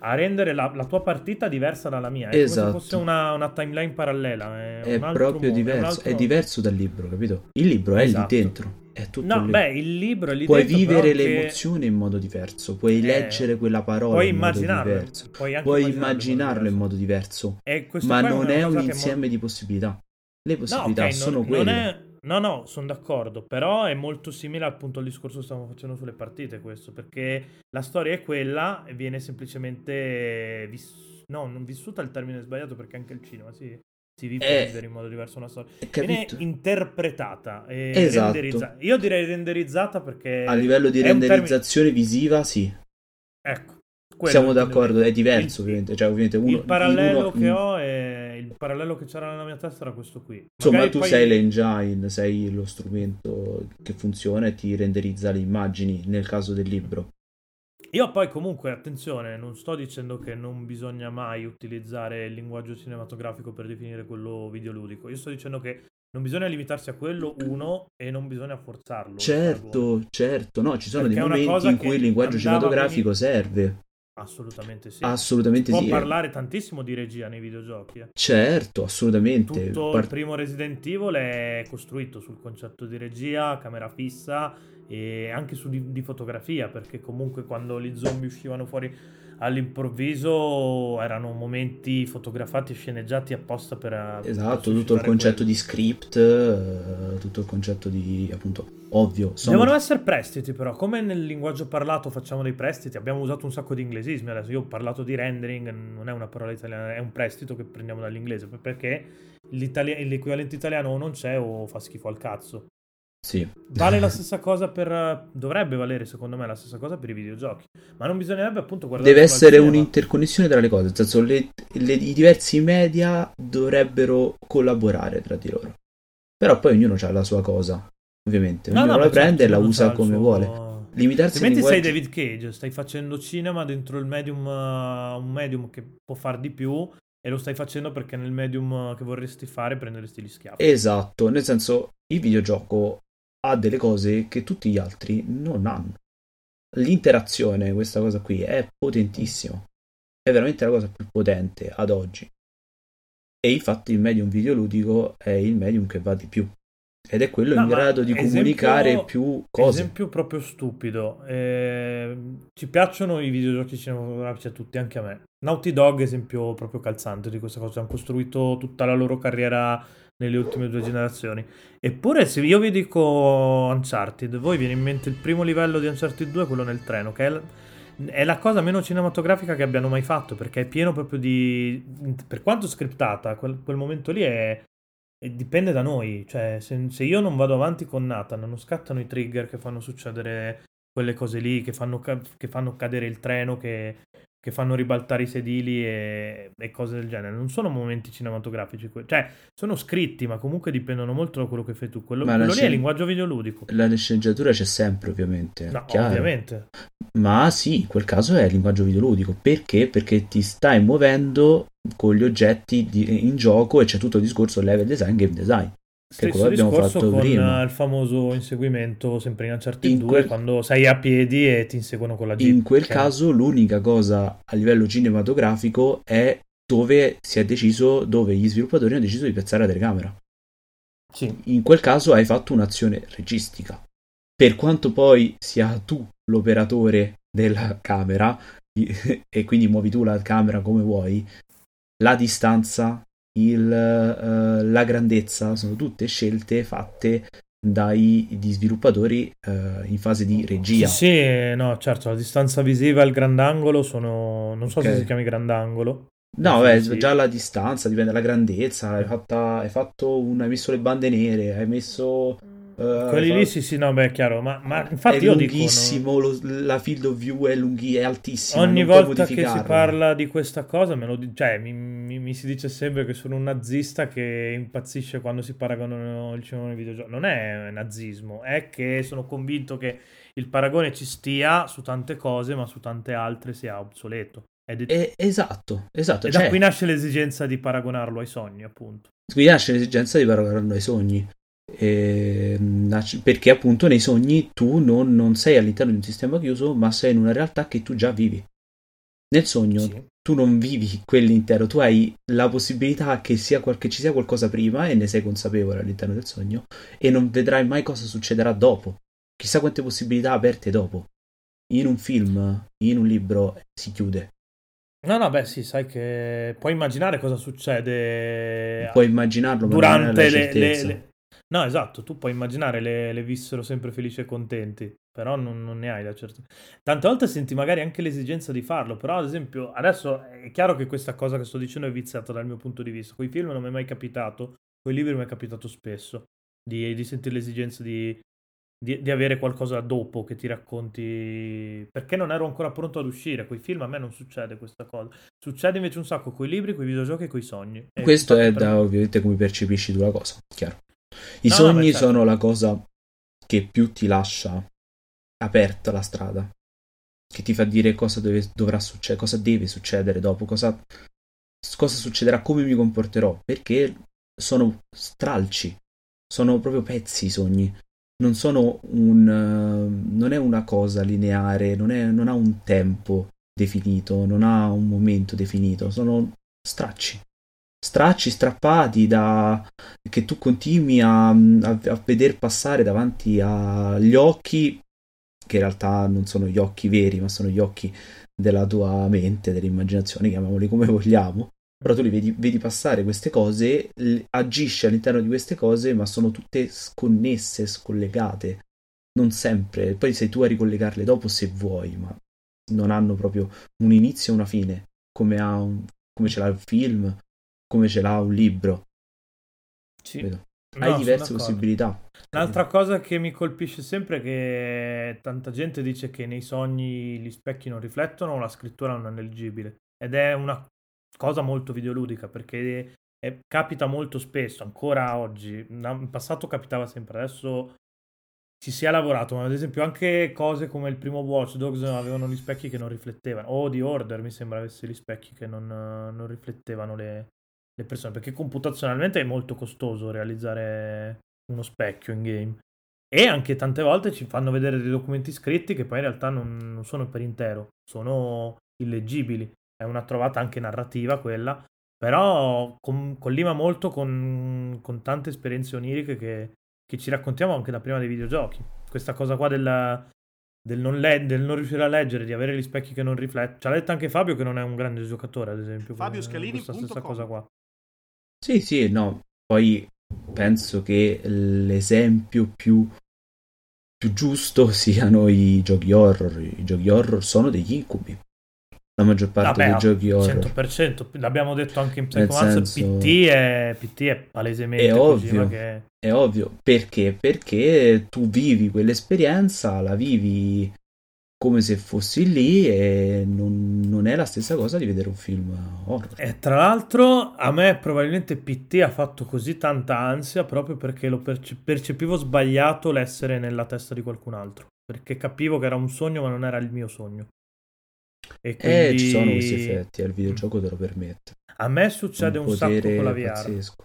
Speaker 2: a rendere la, la tua partita diversa dalla mia. È come
Speaker 1: Esatto.
Speaker 2: se fosse una, una timeline parallela. È,
Speaker 1: È proprio
Speaker 2: mondo,
Speaker 1: diverso,
Speaker 2: altro-
Speaker 1: è diverso dal libro, capito? Il libro è
Speaker 2: Esatto.
Speaker 1: lì dentro, è tutto
Speaker 2: No,
Speaker 1: lì.
Speaker 2: beh, il libro è lì
Speaker 1: Puoi vivere l'emozione in modo diverso, puoi
Speaker 2: Eh,
Speaker 1: leggere quella parola
Speaker 2: puoi
Speaker 1: in modo
Speaker 2: immaginarlo,
Speaker 1: diverso,
Speaker 2: puoi anche
Speaker 1: puoi
Speaker 2: immaginarlo in modo diverso.
Speaker 1: ma
Speaker 2: è
Speaker 1: non è
Speaker 2: cosa
Speaker 1: un
Speaker 2: che è mo-
Speaker 1: insieme di possibilità. Le
Speaker 2: No,
Speaker 1: possibilità
Speaker 2: ok,
Speaker 1: sono
Speaker 2: non,
Speaker 1: quelle.
Speaker 2: non è... No, no, sono d'accordo, però è molto simile appunto al discorso che stavamo facendo sulle partite questo, perché la storia è quella e viene semplicemente vis- no, non vissuta il termine sbagliato perché anche il cinema si, si vive
Speaker 1: Eh,
Speaker 2: in modo diverso una storia. Viene interpretata e
Speaker 1: Esatto.
Speaker 2: renderizzata. Io direi renderizzata perché
Speaker 1: A livello di
Speaker 2: un termine-
Speaker 1: renderizzazione visiva, sì,
Speaker 2: Ecco,
Speaker 1: siamo d'accordo, è diverso
Speaker 2: Il-
Speaker 1: ovviamente, cioè ovviamente uno
Speaker 2: il parallelo
Speaker 1: uno-
Speaker 2: che ho è il parallelo che c'era nella mia testa era questo qui.
Speaker 1: Insomma,
Speaker 2: Magari
Speaker 1: tu
Speaker 2: poi-
Speaker 1: sei l'engine, sei lo strumento che funziona e ti renderizza le immagini nel caso del libro.
Speaker 2: Io poi comunque, attenzione, non sto dicendo che non bisogna mai utilizzare il linguaggio cinematografico per definire quello videoludico. Io sto dicendo che non bisogna limitarsi a quello, uno, e non bisogna forzarlo.
Speaker 1: Certo, certo, no, ci sono
Speaker 2: Perché
Speaker 1: dei momenti in cui il linguaggio cinematografico serve.
Speaker 2: Assolutamente sì.
Speaker 1: Assolutamente
Speaker 2: si
Speaker 1: sì.
Speaker 2: può parlare tantissimo di regia nei videogiochi. eh.
Speaker 1: Certo, assolutamente.
Speaker 2: Tutto
Speaker 1: Par-
Speaker 2: il primo Resident Evil è costruito sul concetto di regia, camera fissa e anche su di, di fotografia, perché comunque quando gli zombie uscivano fuori all'improvviso erano momenti fotografati e sceneggiati apposta per... per
Speaker 1: Esatto, tutto il concetto
Speaker 2: quello.
Speaker 1: di script, eh, tutto il concetto di, appunto, ovvio. Sono...
Speaker 2: Devono essere prestiti però, come nel linguaggio parlato facciamo dei prestiti, abbiamo usato un sacco di inglesismi adesso, io ho parlato di rendering, non è una parola italiana, è un prestito che prendiamo dall'inglese, perché l'equivalente italiano o non c'è o fa schifo al cazzo.
Speaker 1: Sì.
Speaker 2: Vale la stessa cosa per. Dovrebbe valere, secondo me, la stessa cosa per i videogiochi. Ma non bisognerebbe appunto guardare.
Speaker 1: Deve essere un'interconnessione tra le cose, nel senso le, le- i diversi media dovrebbero collaborare tra di loro. Però poi ognuno ha la sua cosa, ovviamente.
Speaker 2: No,
Speaker 1: Ognuno
Speaker 2: no,
Speaker 1: la
Speaker 2: certo,
Speaker 1: prende e la usa come
Speaker 2: suo-
Speaker 1: vuole. Limitarsi al
Speaker 2: Altrimenti sei David Cage, stai facendo cinema dentro il medium, uh, un medium che può far di più e lo stai facendo perché nel medium che vorresti fare prenderesti gli schiaffi.
Speaker 1: Esatto, nel senso il videogioco ha delle cose che tutti gli altri non hanno. L'interazione, questa cosa qui, è potentissima. È veramente la cosa più potente ad oggi. E infatti il medium videoludico è il medium che va di più. Ed è quello
Speaker 2: No,
Speaker 1: in grado di
Speaker 2: esempio-
Speaker 1: comunicare più cose.
Speaker 2: Esempio proprio stupido. eh, ci piacciono i videogiochi cinematografici a tutti, anche a me. Naughty Dog, esempio proprio calzante di questa cosa. Hanno costruito tutta la loro carriera nelle ultime due generazioni. Eppure, se io vi dico Uncharted, voi viene in mente il primo livello di Uncharted 2, quello nel treno, che è, l- è la cosa meno cinematografica che abbiano mai fatto, perché è pieno proprio di... Per quanto scriptata, quel, quel momento lì è... Dipende da noi, cioè se, se io non vado avanti con Nathan, non scattano i trigger che fanno succedere quelle cose lì, che fanno, ca- che fanno cadere il treno, che, che fanno ribaltare i sedili e, e cose del genere. Non sono momenti cinematografici, que- cioè sono scritti, ma comunque dipendono molto da quello che fai tu. Quello,
Speaker 1: Ma
Speaker 2: quello lì è
Speaker 1: scen-
Speaker 2: linguaggio videoludico.
Speaker 1: La sceneggiatura c'è sempre, ovviamente.
Speaker 2: No,
Speaker 1: chiaro.
Speaker 2: ovviamente.
Speaker 1: Ma sì, in quel caso è linguaggio videoludico. Perché? Perché ti stai muovendo con gli oggetti di- in gioco e c'è tutto il discorso level design, game design.
Speaker 2: Stesso
Speaker 1: quello abbiamo
Speaker 2: discorso con
Speaker 1: prima.
Speaker 2: il famoso inseguimento sempre in Uncharted
Speaker 1: In
Speaker 2: 2
Speaker 1: quel-
Speaker 2: quando sei a piedi e ti inseguono con la jeep.
Speaker 1: In quel
Speaker 2: Cioè,
Speaker 1: caso l'unica cosa a livello cinematografico è dove si è deciso, dove gli sviluppatori hanno deciso di piazzare la telecamera.
Speaker 2: sì.
Speaker 1: In quel caso hai fatto un'azione registica. Per quanto poi sia tu l'operatore della camera e quindi muovi tu la camera come vuoi, la distanza, il, eh, la grandezza sono tutte scelte fatte dai sviluppatori eh, in fase di regia.
Speaker 2: Sì, sì, no, certo, la distanza visiva e il grandangolo sono... non so
Speaker 1: Ok.
Speaker 2: se si chiami grandangolo.
Speaker 1: No, beh,
Speaker 2: sì.
Speaker 1: già la distanza dipende dalla grandezza. Hai, fatta- hai fatto un, hai messo le bande nere, hai messo. Eh,
Speaker 2: Quelli lì
Speaker 1: fatto-
Speaker 2: sì, sì, no, beh, è chiaro, ma, ma infatti
Speaker 1: è
Speaker 2: io dico... no,
Speaker 1: lunghissimo, lo- la field of view è, lunghi, è altissima.
Speaker 2: Ogni volta che si parla di questa cosa, lo cioè, mi, mi- mi si dice sempre che sono un nazista che impazzisce quando si paragonano il cinema ai videogiochi. Non è nazismo, è che sono convinto che il paragone ci stia su tante cose, ma su tante altre sia obsoleto. Ed è-
Speaker 1: Eh, esatto, esatto.
Speaker 2: e
Speaker 1: Cioè,
Speaker 2: da qui nasce l'esigenza di paragonarlo ai sogni, appunto.
Speaker 1: qui nasce l'esigenza di paragonarlo ai sogni. E, nasce- perché appunto nei sogni tu non, non sei all'interno di un sistema chiuso, ma sei in una realtà che tu già vivi. Nel sogno
Speaker 2: Sì.
Speaker 1: tu non vivi quell'intero, tu hai la possibilità che, sia qual- che ci sia qualcosa prima e ne sei consapevole all'interno del sogno e non vedrai mai cosa succederà dopo. Chissà quante possibilità aperte dopo. In un film, in un libro si chiude.
Speaker 2: No, no, beh, sì, sai che puoi immaginare cosa succede.
Speaker 1: Puoi immaginarlo
Speaker 2: durante le, le, le, No, esatto, tu puoi immaginare le, le vissero sempre felici e contenti, però non, non ne hai la certezza. Tante volte senti magari anche l'esigenza di farlo, però ad esempio adesso è chiaro che questa cosa che sto dicendo è viziata dal mio punto di vista. Con i film non mi è mai capitato, con i libri mi è capitato spesso di, di sentire l'esigenza di, di, di, avere qualcosa dopo che ti racconti perché non ero ancora pronto ad uscire. Con i film a me non succede questa cosa. Succede invece un sacco con i libri con i videogiochi e con i sogni.
Speaker 1: E questo è da me... ovviamente come percepisci tu la cosa chiaro i no, sogni no, certo. sono la cosa che più ti lascia aperta la strada, che ti fa dire cosa deve, dovrà succedere, cosa deve succedere dopo, cosa, cosa succederà, come mi comporterò, perché sono stralci, sono proprio pezzi i sogni. Non sono un. Non è una cosa lineare, non, è, non ha un tempo definito, non ha un momento definito, sono stracci stracci strappati da, che tu continui a, a, a vedere passare davanti agli occhi, che in realtà non sono gli occhi veri, ma sono gli occhi della tua mente, dell'immaginazione, chiamiamoli come vogliamo. Però tu li vedi, vedi passare queste cose, agisci all'interno di queste cose, ma sono tutte sconnesse, scollegate. Non sempre. Poi sei tu a ricollegarle dopo se vuoi, ma non hanno proprio un inizio e una fine, come, un, come ce l'ha il film, come ce l'ha un libro.
Speaker 2: Sì.
Speaker 1: Vedo. Hai no, diverse possibilità.
Speaker 2: Un'altra cosa che mi colpisce sempre è che tanta gente dice che nei sogni gli specchi non riflettono o la scrittura non è leggibile. Ed è una cosa molto videoludica perché è, capita molto spesso, ancora oggi. In passato capitava sempre, adesso ci si è lavorato, ma ad esempio anche cose come il primo Watch Dogs avevano gli specchi che non riflettevano, o The Order mi sembra avesse gli specchi che non, non riflettevano le, le persone, perché computazionalmente è molto costoso realizzare uno specchio in game. E anche tante volte ci fanno vedere dei documenti scritti che poi in realtà non, non sono per intero, sono illeggibili. È una trovata anche narrativa quella, però con, collima molto con, con, tante esperienze oniriche che, che, ci raccontiamo anche da prima dei videogiochi. Questa cosa qua della, del, non le, del, non riuscire a leggere, di avere gli specchi che non riflettono. Ci ha detto anche Fabio che non è un grande giocatore, ad esempio.
Speaker 3: Fabio Scalini.
Speaker 2: Questa stessa cosa qua.
Speaker 1: Sì, sì, no, poi penso che l'esempio più, più giusto siano i giochi horror. I giochi horror sono degli incubi. La maggior parte Vabbè, dei giochi horror.
Speaker 2: 100%, l'abbiamo detto anche in Psychomancer, senso... PT, è, PT è palesemente
Speaker 1: è ovvio, che... è ovvio, perché? Perché tu vivi quell'esperienza, la vivi come se fossi lì e non, non, è la stessa cosa di vedere un film horror.
Speaker 2: E tra l'altro a me probabilmente PT ha fatto così tanta ansia proprio perché lo perce- percepivo sbagliato l'essere nella testa di qualcun altro, perché capivo che era un sogno ma non era il mio sogno.
Speaker 1: E quindi... Eh, ci sono questi effetti, il videogioco te lo permette.
Speaker 2: A me succede un, un sacco con la VR. Pazzesco.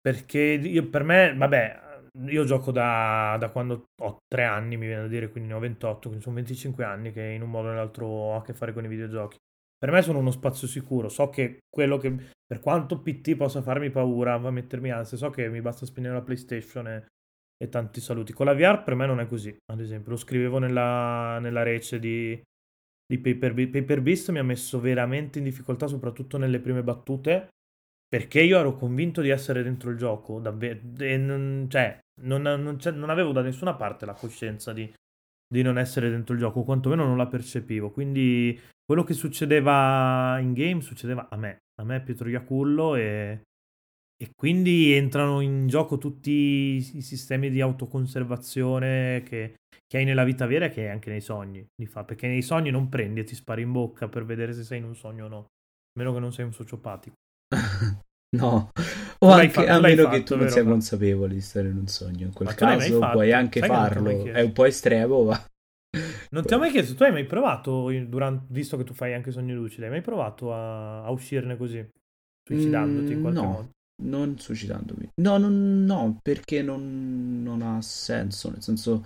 Speaker 2: Perché io, per me, vabbè, io gioco da, da, quando ho tre anni, mi viene da dire, quindi ne ho 28, quindi sono 25 anni che in un modo o nell'altro ho a che fare con i videogiochi. Per me sono uno spazio sicuro, so che quello che, per quanto PT possa farmi paura, va a mettermi ansia, so che mi basta spegnere la PlayStation e, e, tanti saluti. Con la VR per me non è così, ad esempio, lo scrivevo nella, nella rece di, di Paper, Paper Beast, mi ha messo veramente in difficoltà, soprattutto nelle prime battute, perché io ero convinto di essere dentro il gioco, davvero, non, cioè, non, non, non, avevo da nessuna parte la coscienza di, di, non essere dentro il gioco, quantomeno non la percepivo. Quindi quello che succedeva in game succedeva a me, a me Pietro Iacullo e, e quindi entrano in gioco tutti i, sistemi di autoconservazione che, che, hai nella vita vera e che hai anche nei sogni, di fa, perché nei sogni non prendi e ti spari in bocca per vedere se sei in un sogno o no, a meno che non sei un sociopatico.
Speaker 1: no, o anche fa- a meno fatto, che tu non sia consapevole di stare in un sogno. In quel ma caso puoi anche Sai farlo. È un po' estremo, ma.
Speaker 2: Non ti ho mai chiesto, tu hai mai provato, durante, visto che tu fai anche sogni lucidi, hai mai provato a, a uscirne così? Suicidandoti in qualche
Speaker 1: no,
Speaker 2: modo?
Speaker 1: Non suicidandomi. No, non, no perché non, non ha senso. Nel senso,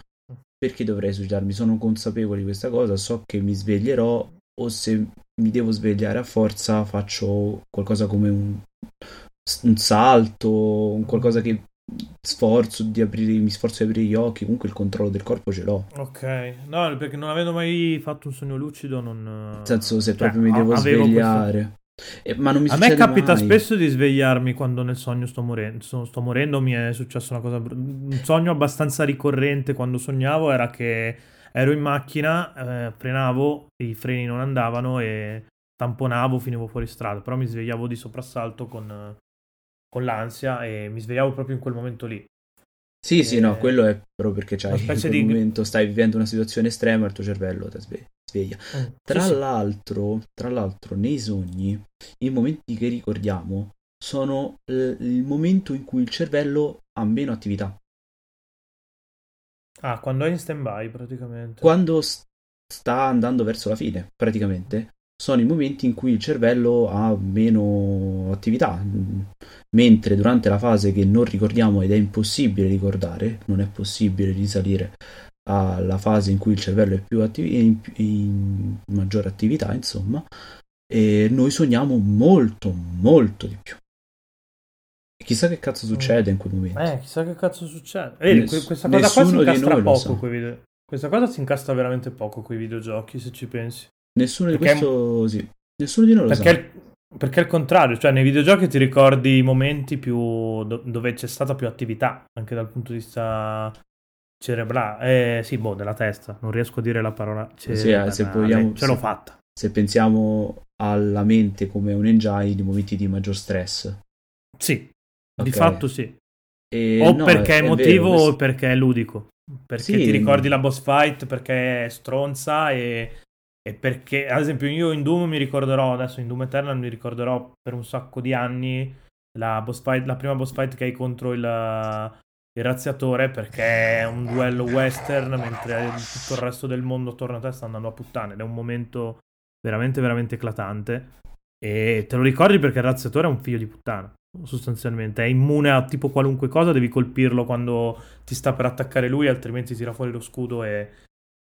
Speaker 1: perché dovrei suicidarmi? Sono consapevole di questa cosa, so che mi sveglierò o se mi devo svegliare a forza faccio qualcosa come un, un salto, un qualcosa che sforzo di aprire, mi sforzo di aprire gli occhi, comunque il controllo del corpo ce l'ho.
Speaker 2: Ok, no, perché non avendo mai fatto un sogno lucido non...
Speaker 1: Nel senso se cioè, proprio mi devo svegliare. Questo... Eh, ma non mi
Speaker 2: a me capita mai. spesso di svegliarmi quando nel sogno sto morendo. Sto, sto morendo, mi è successa una cosa. Un sogno abbastanza ricorrente quando sognavo era che ero in macchina, eh, frenavo, i freni non andavano e tamponavo, finivo fuori strada. Però mi svegliavo di soprassalto con, con l'ansia e mi svegliavo proprio in quel momento lì.
Speaker 1: Sì, e... sì, no, quello è proprio perché c'hai in quel di... momento stai vivendo una situazione estrema e il tuo cervello ti sveglia. Mm, tra, sì, l'altro, tra l'altro, nei sogni, i momenti che ricordiamo sono l- il momento in cui il cervello ha meno attività.
Speaker 2: Ah, quando è in stand-by praticamente.
Speaker 1: Quando st- sta andando verso la fine, praticamente sono i momenti in cui il cervello ha meno attività, mentre durante la fase che non ricordiamo ed è impossibile ricordare, non è possibile risalire alla fase in cui il cervello è più attiv- in, in maggiore attività, insomma, e noi sogniamo molto, molto di più. chissà che cazzo succede in quel momento.
Speaker 2: Eh, chissà che cazzo succede. Vedi, Ness- questa cosa qua si incastra poco. Questa cosa si incastra veramente poco con i videogiochi, se ci pensi.
Speaker 1: Nessuno perché... di questo sì. Nessuno di noi lo
Speaker 2: perché, sa. Perché al contrario, cioè nei videogiochi ti ricordi i momenti più dove c'è stata più attività, anche dal punto di vista cerebrale. Eh, sì, boh, della testa. Non riesco a dire la parola cerebrale.
Speaker 1: Sì, eh, se vogliamo,
Speaker 2: ce l'ho fatta.
Speaker 1: Se pensiamo alla mente come un engine di momenti di maggior stress.
Speaker 2: Sì, okay. di fatto sì. E o no, perché è, è emotivo vero, o perché è ludico. Perché sì, ti ricordi la boss fight perché è stronza e e perché, ad esempio, io in Doom mi ricorderò, adesso in Doom Eternal mi ricorderò per un sacco di anni la, boss fight, la prima boss fight che hai contro il, il razziatore perché è un duello western mentre tutto il resto del mondo attorno a te sta andando a puttane. Ed è un momento veramente veramente eclatante. E te lo ricordi perché il razziatore è un figlio di puttana sostanzialmente. È immune a tipo qualunque cosa devi colpirlo quando ti sta per attaccare lui altrimenti tira fuori lo scudo e,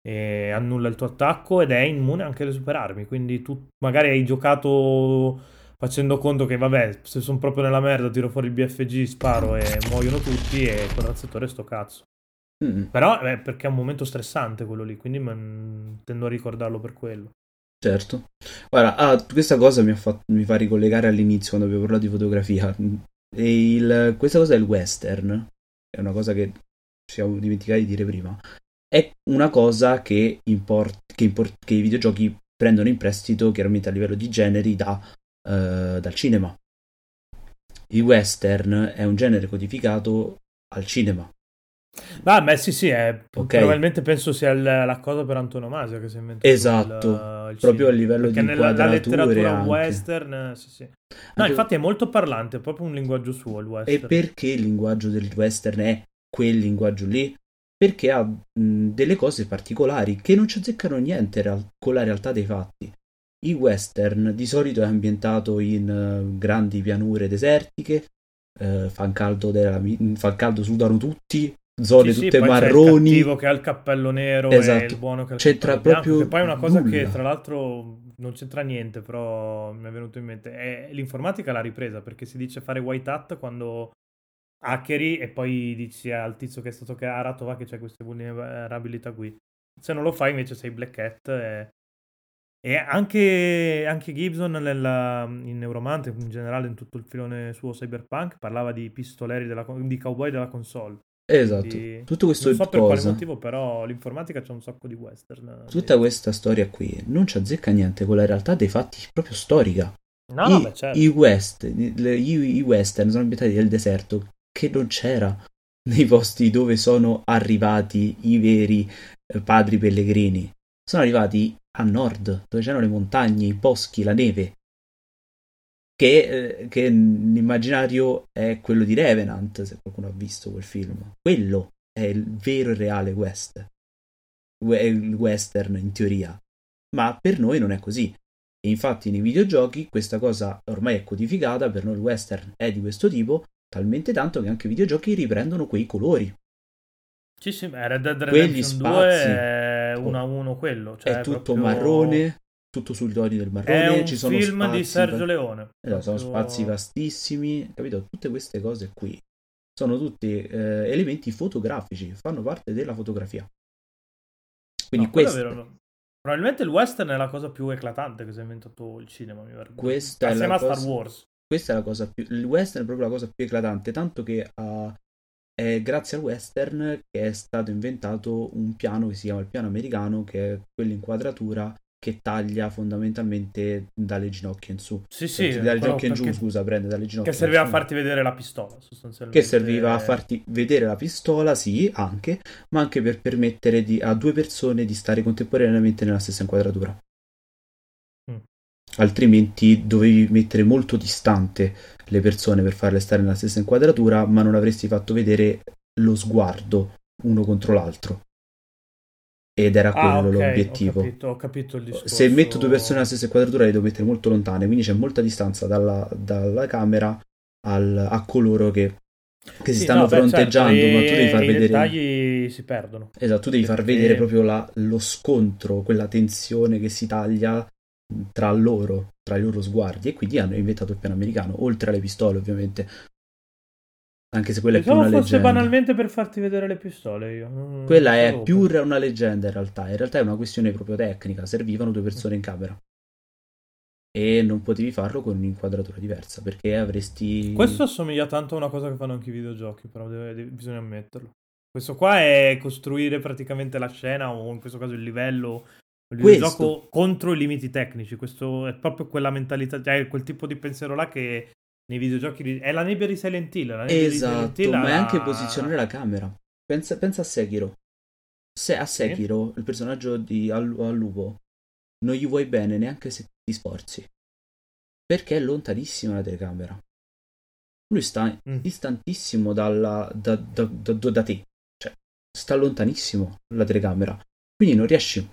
Speaker 2: e annulla il tuo attacco ed è immune anche alle superarmi. Quindi tu magari hai giocato facendo conto che vabbè, se sono proprio nella merda, tiro fuori il BFG, sparo e muoiono tutti e col razziatore sto cazzo. Mm. Però eh, perché è un momento stressante quello lì, quindi man, tendo a ricordarlo per quello.
Speaker 1: Certo. Guarda, ah, questa cosa mi, fatto, mi, fa ricollegare all'inizio quando abbiamo parlato di fotografia. Il, questa cosa del western, è una cosa che ci siamo dimenticati di dire prima, è una cosa che, import- che, import- che i videogiochi prendono in prestito chiaramente a livello di generi da, uh, dal cinema. Il western è un genere codificato al cinema.
Speaker 2: Ah, beh, sì, sì, è, okay. probabilmente penso sia l- la cosa per antonomasia che si è inventato.
Speaker 1: Esatto, il, il proprio a livello Perché di nella, la letteratura anche.
Speaker 2: western, sì, sì. No, anche... infatti è molto parlante, è proprio un linguaggio suo il western.
Speaker 1: E perché il linguaggio del western è quel linguaggio lì? Perché ha mh, delle cose particolari che non ci azzeccano niente real- con la realtà dei fatti. Il western di solito è ambientato in uh, grandi pianure desertiche, uh, fan, caldo della, fan caldo sudano tutti, zone sì, tutte sì, marroni. C'è
Speaker 2: il che ha il cappello nero esatto. e il buono che ha il
Speaker 1: c'entra
Speaker 2: cappello
Speaker 1: proprio
Speaker 2: bianco, poi è una cosa
Speaker 1: nulla.
Speaker 2: che tra l'altro non c'entra niente, però mi è venuto in mente. È, l'informatica l'ha ripresa perché si dice fare white hat quando hackeri e poi dici al tizio che è stato creato va che c'è queste vulnerabilità qui. Se non lo fai invece sei Black Hat e, e anche, anche, Gibson nella, in Neuromante, in generale in tutto il filone suo cyberpunk, parlava di pistoleri, della, di cowboy della console.
Speaker 1: Esatto, Quindi, tutto questo
Speaker 2: non so per quale motivo, però l'informatica c'è un sacco di western.
Speaker 1: Tutta questa storia qui non ci azzecca niente con la realtà dei fatti proprio storica.
Speaker 2: No, I, no, certo.
Speaker 1: i, west, i, i, western sono ambientati nel deserto che non c'era nei posti dove sono arrivati i veri eh, padri pellegrini. Sono arrivati a nord, dove c'erano le montagne, i boschi, la neve. Che, eh, che l'immaginario è quello di Revenant, se qualcuno ha visto quel film. Quello è il vero e reale West. Il western in teoria. Ma per noi non è così. E infatti nei videogiochi questa cosa ormai è codificata, per noi il western è di questo tipo, talmente tanto che anche i videogiochi riprendono quei colori.
Speaker 2: Sì, sì, beh, Red Dead Redemption 2 è 1 a 1 quello. Cioè
Speaker 1: è tutto
Speaker 2: proprio...
Speaker 1: marrone, tutto sui toni del marrone.
Speaker 2: È
Speaker 1: ci
Speaker 2: un
Speaker 1: sono
Speaker 2: film
Speaker 1: spazi,
Speaker 2: di Sergio Leone.
Speaker 1: Sono
Speaker 2: Proprio-
Speaker 1: spazi vastissimi, capito? Tutte queste cose qui sono tutti eh, elementi fotografici, fanno parte della fotografia. Quindi
Speaker 2: No, è
Speaker 1: questo,
Speaker 2: vero. Probabilmente il western è la cosa più eclatante che si è inventato il cinema, mi vergogno.
Speaker 1: Questa è
Speaker 2: Assieme
Speaker 1: la
Speaker 2: a Star
Speaker 1: cosa-
Speaker 2: Wars.
Speaker 1: Questa è la cosa più. Il western è proprio la cosa più eclatante, tanto che ah, è grazie al western che è stato inventato un piano che si chiama il piano americano, che è quell'inquadratura che taglia fondamentalmente dalle ginocchia in su.
Speaker 2: Sì, sì.
Speaker 1: dalle ginocchia in giù, scusa, prende dalle ginocchia
Speaker 2: Che serviva a farti vedere la pistola, sostanzialmente.
Speaker 1: Che serviva a farti vedere la pistola, sì, anche, ma anche per permettere di- a due persone di stare contemporaneamente nella stessa inquadratura. Altrimenti dovevi mettere molto distante le persone per farle stare nella stessa inquadratura, ma non avresti fatto vedere lo sguardo uno contro l'altro. Ed era quello
Speaker 2: Ah, ok,
Speaker 1: l'obiettivo.
Speaker 2: Ho capito, ho capito discorso.
Speaker 1: Se metto due persone nella stessa inquadratura le devo mettere molto lontane, quindi c'è molta distanza dalla, dalla camera al- a coloro che, che si
Speaker 2: Sì,
Speaker 1: stanno
Speaker 2: no, beh,
Speaker 1: fronteggiando,
Speaker 2: certo,
Speaker 1: ma tu devi far
Speaker 2: i
Speaker 1: vedere...
Speaker 2: dettagli si perdono.
Speaker 1: Esatto, tu devi far
Speaker 2: Perché-
Speaker 1: vedere proprio la- lo scontro, quella tensione che si taglia tra loro, tra i loro sguardi, e quindi hanno inventato il piano americano, oltre alle pistole ovviamente. Anche se quella è più una
Speaker 2: fosse
Speaker 1: leggenda.
Speaker 2: banalmente per farti vedere le pistole io. Non-
Speaker 1: Quella
Speaker 2: non
Speaker 1: è più una leggenda in realtà, in realtà è una questione proprio tecnica, servivano due persone in camera. E non potevi farlo con un'inquadratura diversa, perché avresti...
Speaker 2: Questo assomiglia tanto a una cosa che fanno anche i videogiochi, però deve- deve- bisogna ammetterlo. Questo qua è costruire praticamente la scena o in questo caso il livello il
Speaker 1: Questo.
Speaker 2: videogioco contro i limiti tecnici. Questo è proprio quella mentalità, cioè quel tipo di pensiero là che nei videogiochi è la nebbia di Silent Hill. La nebbia di Silent
Speaker 1: Esatto,
Speaker 2: Hill
Speaker 1: ma è anche posizionare la camera. Pensa, pensa a Sekiro. Se a Sekiro, il personaggio di al, al lupo, non gli vuoi bene neanche se ti sforzi. Perché è lontanissima la telecamera. Lui sta
Speaker 2: Mm.
Speaker 1: distantissimo dalla, da, da- da- da- da te. Cioè, sta lontanissimo la telecamera. Quindi non riesci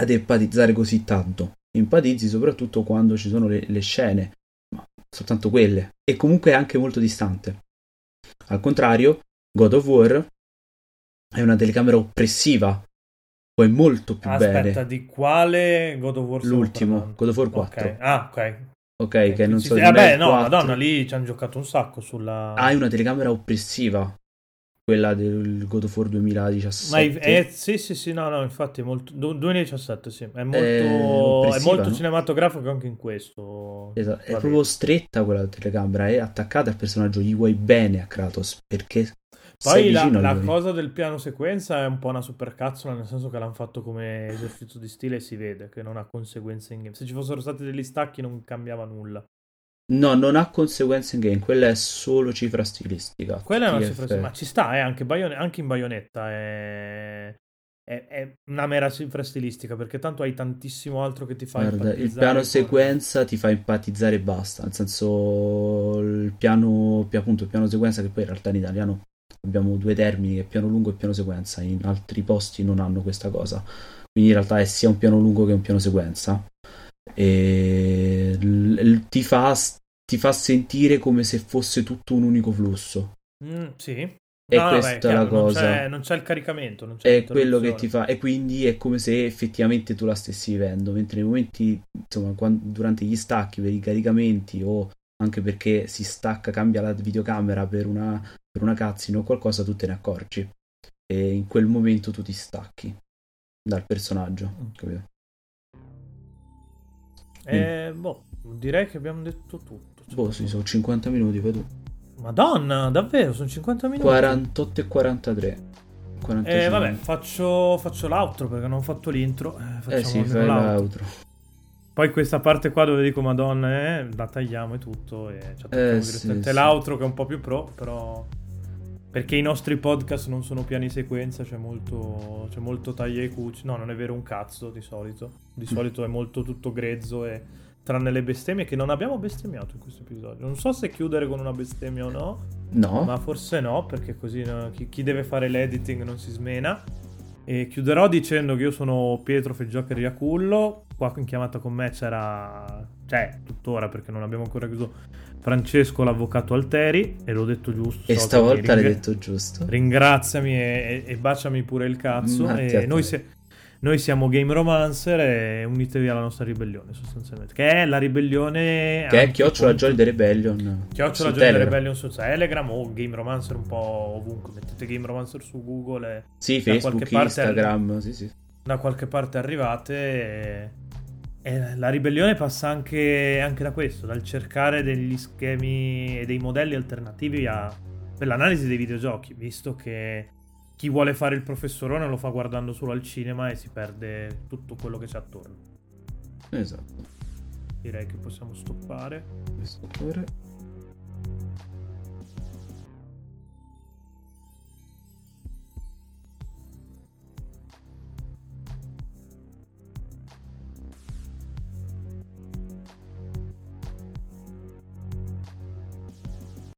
Speaker 1: ad empatizzare così tanto. Empatizzi soprattutto quando ci sono le, le scene, ma soltanto quelle. E comunque è anche molto distante. Al contrario, God of War è una telecamera oppressiva. Poi molto più
Speaker 2: Aspetta,
Speaker 1: bene.
Speaker 2: di quale God of War
Speaker 1: L'ultimo? God of War 4.
Speaker 2: Ok, ah, ok.
Speaker 1: Ok, che non so
Speaker 2: eh, Vabbè,
Speaker 1: il
Speaker 2: no,
Speaker 1: 4.
Speaker 2: madonna, lì ci hanno giocato un sacco sulla...
Speaker 1: Hai una telecamera oppressiva. Quella del God of War 2017.
Speaker 2: Ma i- eh, sì, sì, sì, no, no, infatti è molto... du- 2017, sì, è molto,
Speaker 1: oppressiva,
Speaker 2: è molto
Speaker 1: no?
Speaker 2: cinematografico anche in questo.
Speaker 1: Esatto, è proprio stretta quella telecamera, è attaccata al personaggio, gli vuoi bene a Kratos, perché
Speaker 2: Poi la, la cosa del piano sequenza è un po' una supercazzola, nel senso che l'hanno fatto come esercizio di stile e si vede che non ha conseguenze in game. Se ci fossero stati degli stacchi non cambiava nulla.
Speaker 1: No, non ha conseguenze in game, quella è solo cifra stilistica.
Speaker 2: Quella è una
Speaker 1: TF.
Speaker 2: cifra, ma ci sta, eh, anche, Bayon- anche in Bayonetta è... è- è una mera cifra stilistica perché tanto hai tantissimo altro che ti fa
Speaker 1: Guarda, il
Speaker 2: empatizzare
Speaker 1: piano
Speaker 2: con-
Speaker 1: sequenza ti fa empatizzare e basta, nel senso il piano, pi- appunto, il piano sequenza che poi in realtà in italiano abbiamo due termini, che è piano lungo e piano sequenza, in altri posti non hanno questa cosa, quindi in realtà è sia un piano lungo che un piano sequenza e ti fa, ti fa sentire come se fosse tutto un unico flusso.
Speaker 2: Mm, sì.
Speaker 1: E
Speaker 2: No,
Speaker 1: questa
Speaker 2: beh,
Speaker 1: è
Speaker 2: chiaro,
Speaker 1: la
Speaker 2: non
Speaker 1: cosa.
Speaker 2: c'è, non c'è il caricamento, non c'è
Speaker 1: È quello che ti fa, e quindi è come se effettivamente tu la stessi vivendo, mentre nei momenti, insomma, quan- durante gli stacchi per i caricamenti o anche perché si stacca, cambia la videocamera per una, per una cutscene o qualcosa, tu te ne accorgi. E in quel momento tu ti stacchi dal personaggio,
Speaker 2: Mm.
Speaker 1: capito?
Speaker 2: Eh, boh, direi che abbiamo detto tutto.
Speaker 1: Boh, sì, sono 50 minuti, poi tu.
Speaker 2: Madonna, davvero, sono 50 minuti.
Speaker 1: 48 e 43. 45.
Speaker 2: Eh, vabbè, faccio, faccio l'outro perché non ho fatto l'intro. Eh,
Speaker 1: Eh sì, fai
Speaker 2: l'outro.
Speaker 1: l'altro.
Speaker 2: Poi questa parte qua dove dico Madonna, eh, la tagliamo e tutto. E ci
Speaker 1: Eh,
Speaker 2: direttamente
Speaker 1: sì, sì.
Speaker 2: l'outro che è un po' più pro, però. Perché i nostri podcast non sono piani sequenza, c'è molto, c'è molto taglia e cuci. No, non è vero un cazzo di solito. Di solito è molto tutto grezzo e tranne le bestemmie che non abbiamo bestemmiato in questo episodio. Non so se chiudere con una bestemmia o no,
Speaker 1: No,
Speaker 2: ma forse no, perché così no, chi, chi deve fare l'editing non si smena. E chiuderò dicendo che io sono Pietro Feggiocker Iacullo. Qua in chiamata con me c'era, cioè, tuttora perché non abbiamo ancora chiuso, Francesco l'avvocato Alteri. E l'ho detto giusto.
Speaker 1: e
Speaker 2: so
Speaker 1: stavolta
Speaker 2: mi
Speaker 1: l'hai
Speaker 2: ringra-
Speaker 1: detto giusto.
Speaker 2: Ringraziami e, e- baciami pure il cazzo.
Speaker 1: Matti
Speaker 2: E noi, se- Noi siamo Game Romancer e unitevi alla nostra ribellione sostanzialmente. Che è la ribellione...
Speaker 1: Che è Chiocciola Jolly the Rebellion.
Speaker 2: Chiocciola Jolly the Rebellion su Telegram o Game Romancer un po' ovunque. Mettete Game Romancer su Google e...
Speaker 1: Sì, Facebook, Instagram, arri- sì, sì.
Speaker 2: Da qualche parte arrivate e... e la ribellione passa anche, anche, da questo, dal cercare degli schemi e dei modelli alternativi a, per l'analisi dei videogiochi, visto che chi vuole fare il professorone lo fa guardando solo al cinema e si perde tutto quello che c'è attorno.
Speaker 1: Esatto.
Speaker 2: Direi che possiamo stoppare.
Speaker 1: Stoppare.